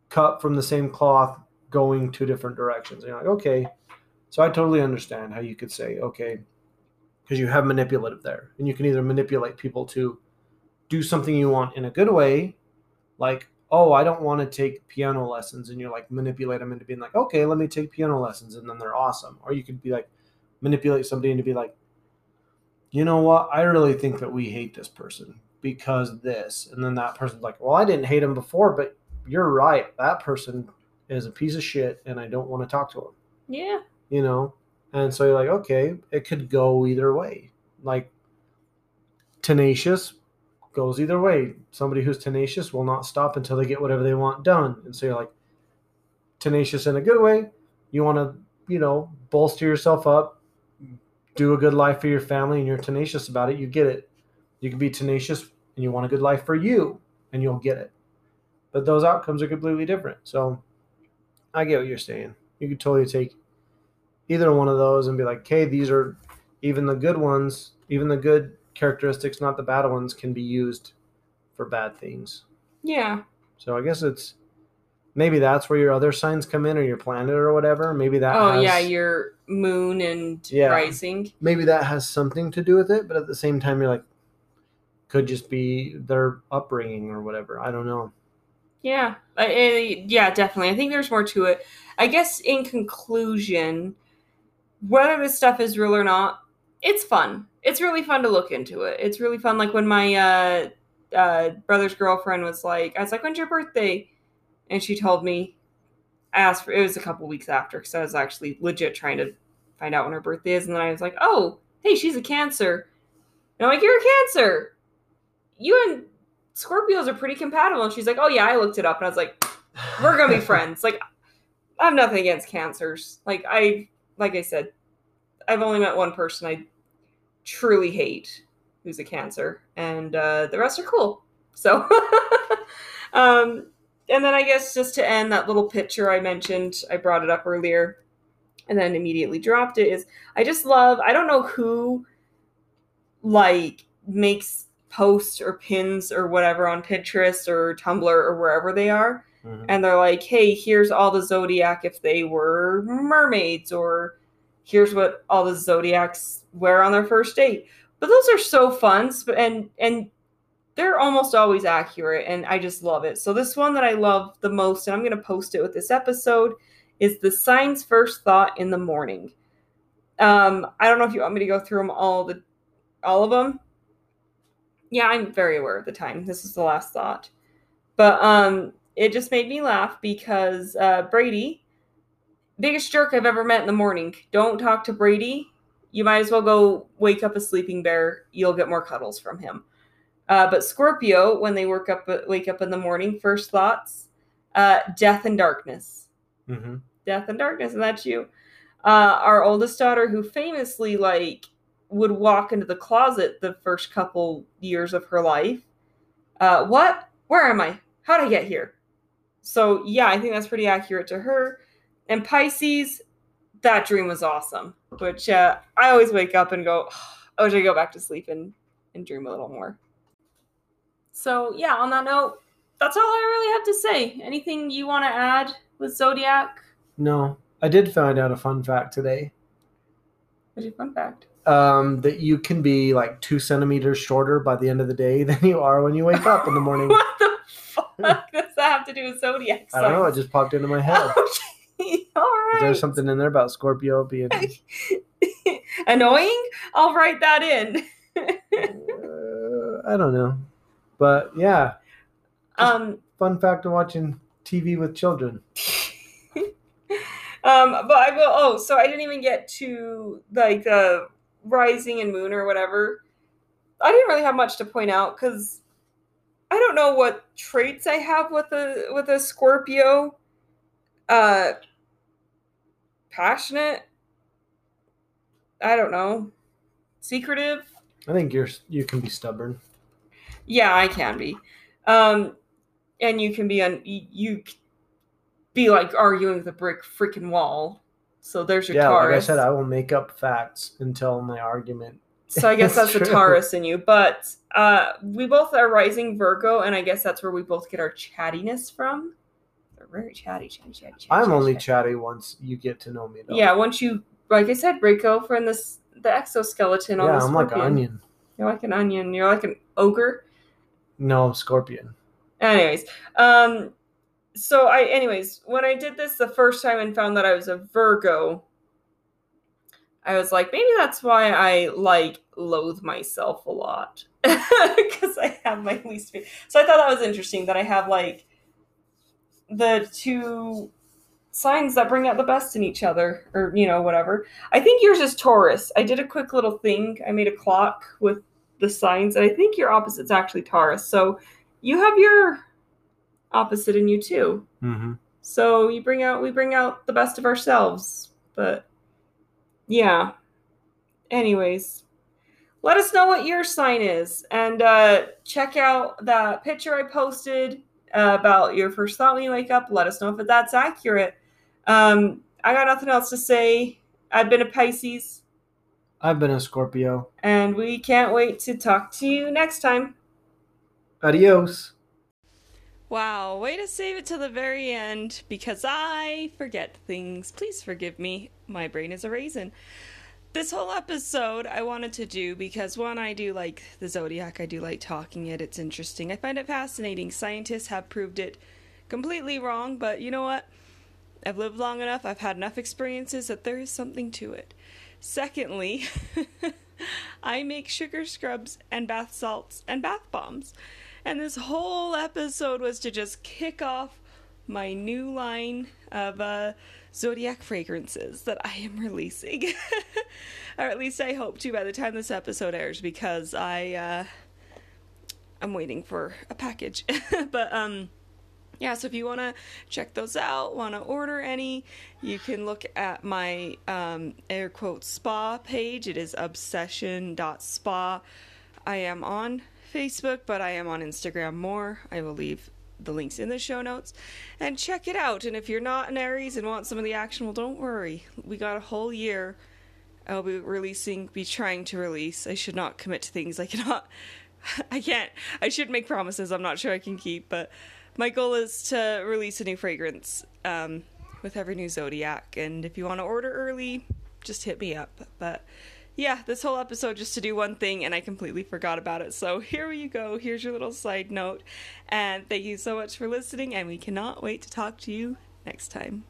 cut from the same cloth going two different directions. And you're like, okay, so I totally understand how you could say, okay, because you have manipulative there, and you can either manipulate people to do something you want in a good way, like, oh, I don't want to take piano lessons, and you're like manipulate them into being like, okay, let me take piano lessons, and then they're awesome. Or you could be like manipulate somebody into be like, you know what, I really think that we hate this person because this, and then that person's like, well, I didn't hate him before, but you're right, that person is a piece of shit, and I don't want to talk to him Yeah. you know and so you're like okay it could go either way. Like tenacious goes either way. Somebody who's tenacious will not stop until they get whatever they want done. And so you're like tenacious in a good way. You want to you know bolster yourself up do a good life for your family and you're tenacious about it you get it. You can be tenacious and you want a good life for you and you'll get it. But those outcomes are completely different. So i get what you're saying. You could totally take either one of those and be like, okay, these are even the good ones, even the good characteristics, not the bad ones, can be used for bad things. Yeah. So I guess it's maybe that's where your other signs come in or your planet or whatever. Maybe that Oh has, yeah, your moon and Yeah. rising. maybe that has something to do with it, but at the same time you're like could just be their upbringing or whatever. I don't know. Yeah, I, I- yeah, definitely. I think there's more to it. I guess in conclusion, whether this stuff is real or not, it's fun. It's really fun to look into it. It's really fun. Like when my uh, uh, brother's girlfriend was like, I was like, "When's your birthday?" And she told me. I asked for it was a couple weeks after because I was actually legit trying to find out when her birthday is, and then I was like, "Oh, hey, she's a Cancer." And I'm like, "You're a Cancer. You and Scorpios are pretty compatible." And she's like, "Oh yeah, I looked it up," and I was like, we're gonna be friends. Like, I have nothing against cancers. Like, I, like I said, I've only met one person I truly hate who's a cancer, and uh, the rest are cool. So, um, and then I guess just to end that little picture I mentioned, I brought it up earlier, and then immediately dropped it. Is I just love. I don't know who, like, makes posts or pins or whatever on Pinterest or Tumblr or wherever they are Mhm. and they're like, "Hey, here's all the zodiac if they were mermaids, or here's what all the zodiacs wear on their first date." But those are so fun, and and they're almost always accurate, and I just love it. So this one that I love the most, and I'm gonna post it with this episode, is the sign's first thought in the morning. Um, I don't know if you want me to go through them all the all of them. Yeah, I'm very aware of the time. This is the last thought. But um it just made me laugh because uh, Brady, biggest jerk I've ever met in the morning. Don't talk to Brady. You might as well go wake up a sleeping bear. You'll get more cuddles from him. Uh, but Scorpio, when they work up, wake up in the morning, first thoughts, uh, death and darkness. Mhm. Death and darkness, and that's you. Uh, our oldest daughter, who famously like would walk into the closet the first couple years of her life. Uh, what? Where am I? How'd I get here? So yeah, I think that's pretty accurate to her. And Pisces, that dream was awesome. Which uh, I always wake up and go, I wish I go back to sleep and, and dream a little more. So yeah, on that note, that's all I really have to say. Anything you want to add with Zodiac? No, I did find out a fun fact today. What's your fun fact? Um, that you can be like two centimeters shorter by the end of the day than you are when you wake up in the morning. What the fuck that have to do with Zodiac? I don't know. It just popped into my head. Okay, all right. Is there something in there about Scorpio being? Annoying? I'll write that in. Uh, I don't know, but yeah, Um, fun fact of watching TV with children. um, but I will. Oh, so I didn't even get to like the rising and moon or whatever. I didn't really have much to point out because I don't know what traits I have with a with a Scorpio. Uh, passionate. I don't know. Secretive. I think you're you can be stubborn. Yeah, I can be. Um, and you can be on. You be like arguing with a brick freaking wall. So there's your yeah, like I said, I will make up facts until my argument. So I guess that's the. Taurus in you. But uh, we both are rising Virgo, and I guess that's where we both get our chattiness from. We're very chatty, chatty, chatty, chatty. I'm chatty, only chatty. chatty once you get to know me. Though. Yeah, once you, like I said, break over in this the exoskeleton on yeah, the I'm like an onion. You're like an onion. You're like an ogre. No, scorpion. anyways um so i anyways when i did this the first time and found that i was a virgo i was like maybe that's why i like loathe myself a lot because i have my least favorite so i thought that was interesting that i have like the two signs that bring out the best in each other or you know whatever i think yours is taurus i did a quick little thing i made a clock with the signs and i think your opposite's actually taurus so you have your opposite in you too. Mm-hmm. So you bring out we bring out the best of ourselves. But yeah. Anyways, let us know what your sign is and uh check out that picture I posted uh, about your first thought when you wake up. Let us know if that's accurate. Um I got nothing else to say. I've been a Pisces I've been a Scorpio. and we can't wait to talk to you next time. Adios. Wow, way to save it to the very end because I forget things. Please forgive me. My brain is a raisin. This whole episode I wanted to do because one, I do like the zodiac, I do like talking it, it's interesting. I find it fascinating. Scientists have proved it completely wrong, but you know what? I've lived long enough, I've had enough experiences that there is something to it. Secondly, I make sugar scrubs and bath salts and bath bombs. And this whole episode was to just kick off my new line of uh, Zodiac fragrances that I am releasing. or at least I hope to by the time this episode airs because I uh, I'm waiting for a package. but um yeah, so if you want to check those out, want to order any, you can look at my um, air quote spa page. It is obsession.spa. I am on Facebook, but I am on Instagram more. I will leave the links in the show notes and check it out. And if you're not an Aries and want some of the action, well, don't worry. We got a whole year. I'll be releasing, be trying to release. I should not commit to things I cannot. I can't. I should make promises I'm not sure I can keep, but my goal is to release a new fragrance um, with every new zodiac. And if you want to order early, just hit me up. But yeah, this whole episode just to do one thing, and I completely forgot about it. So here you go. Here's your little side note. And thank you so much for listening, and we cannot wait to talk to you next time.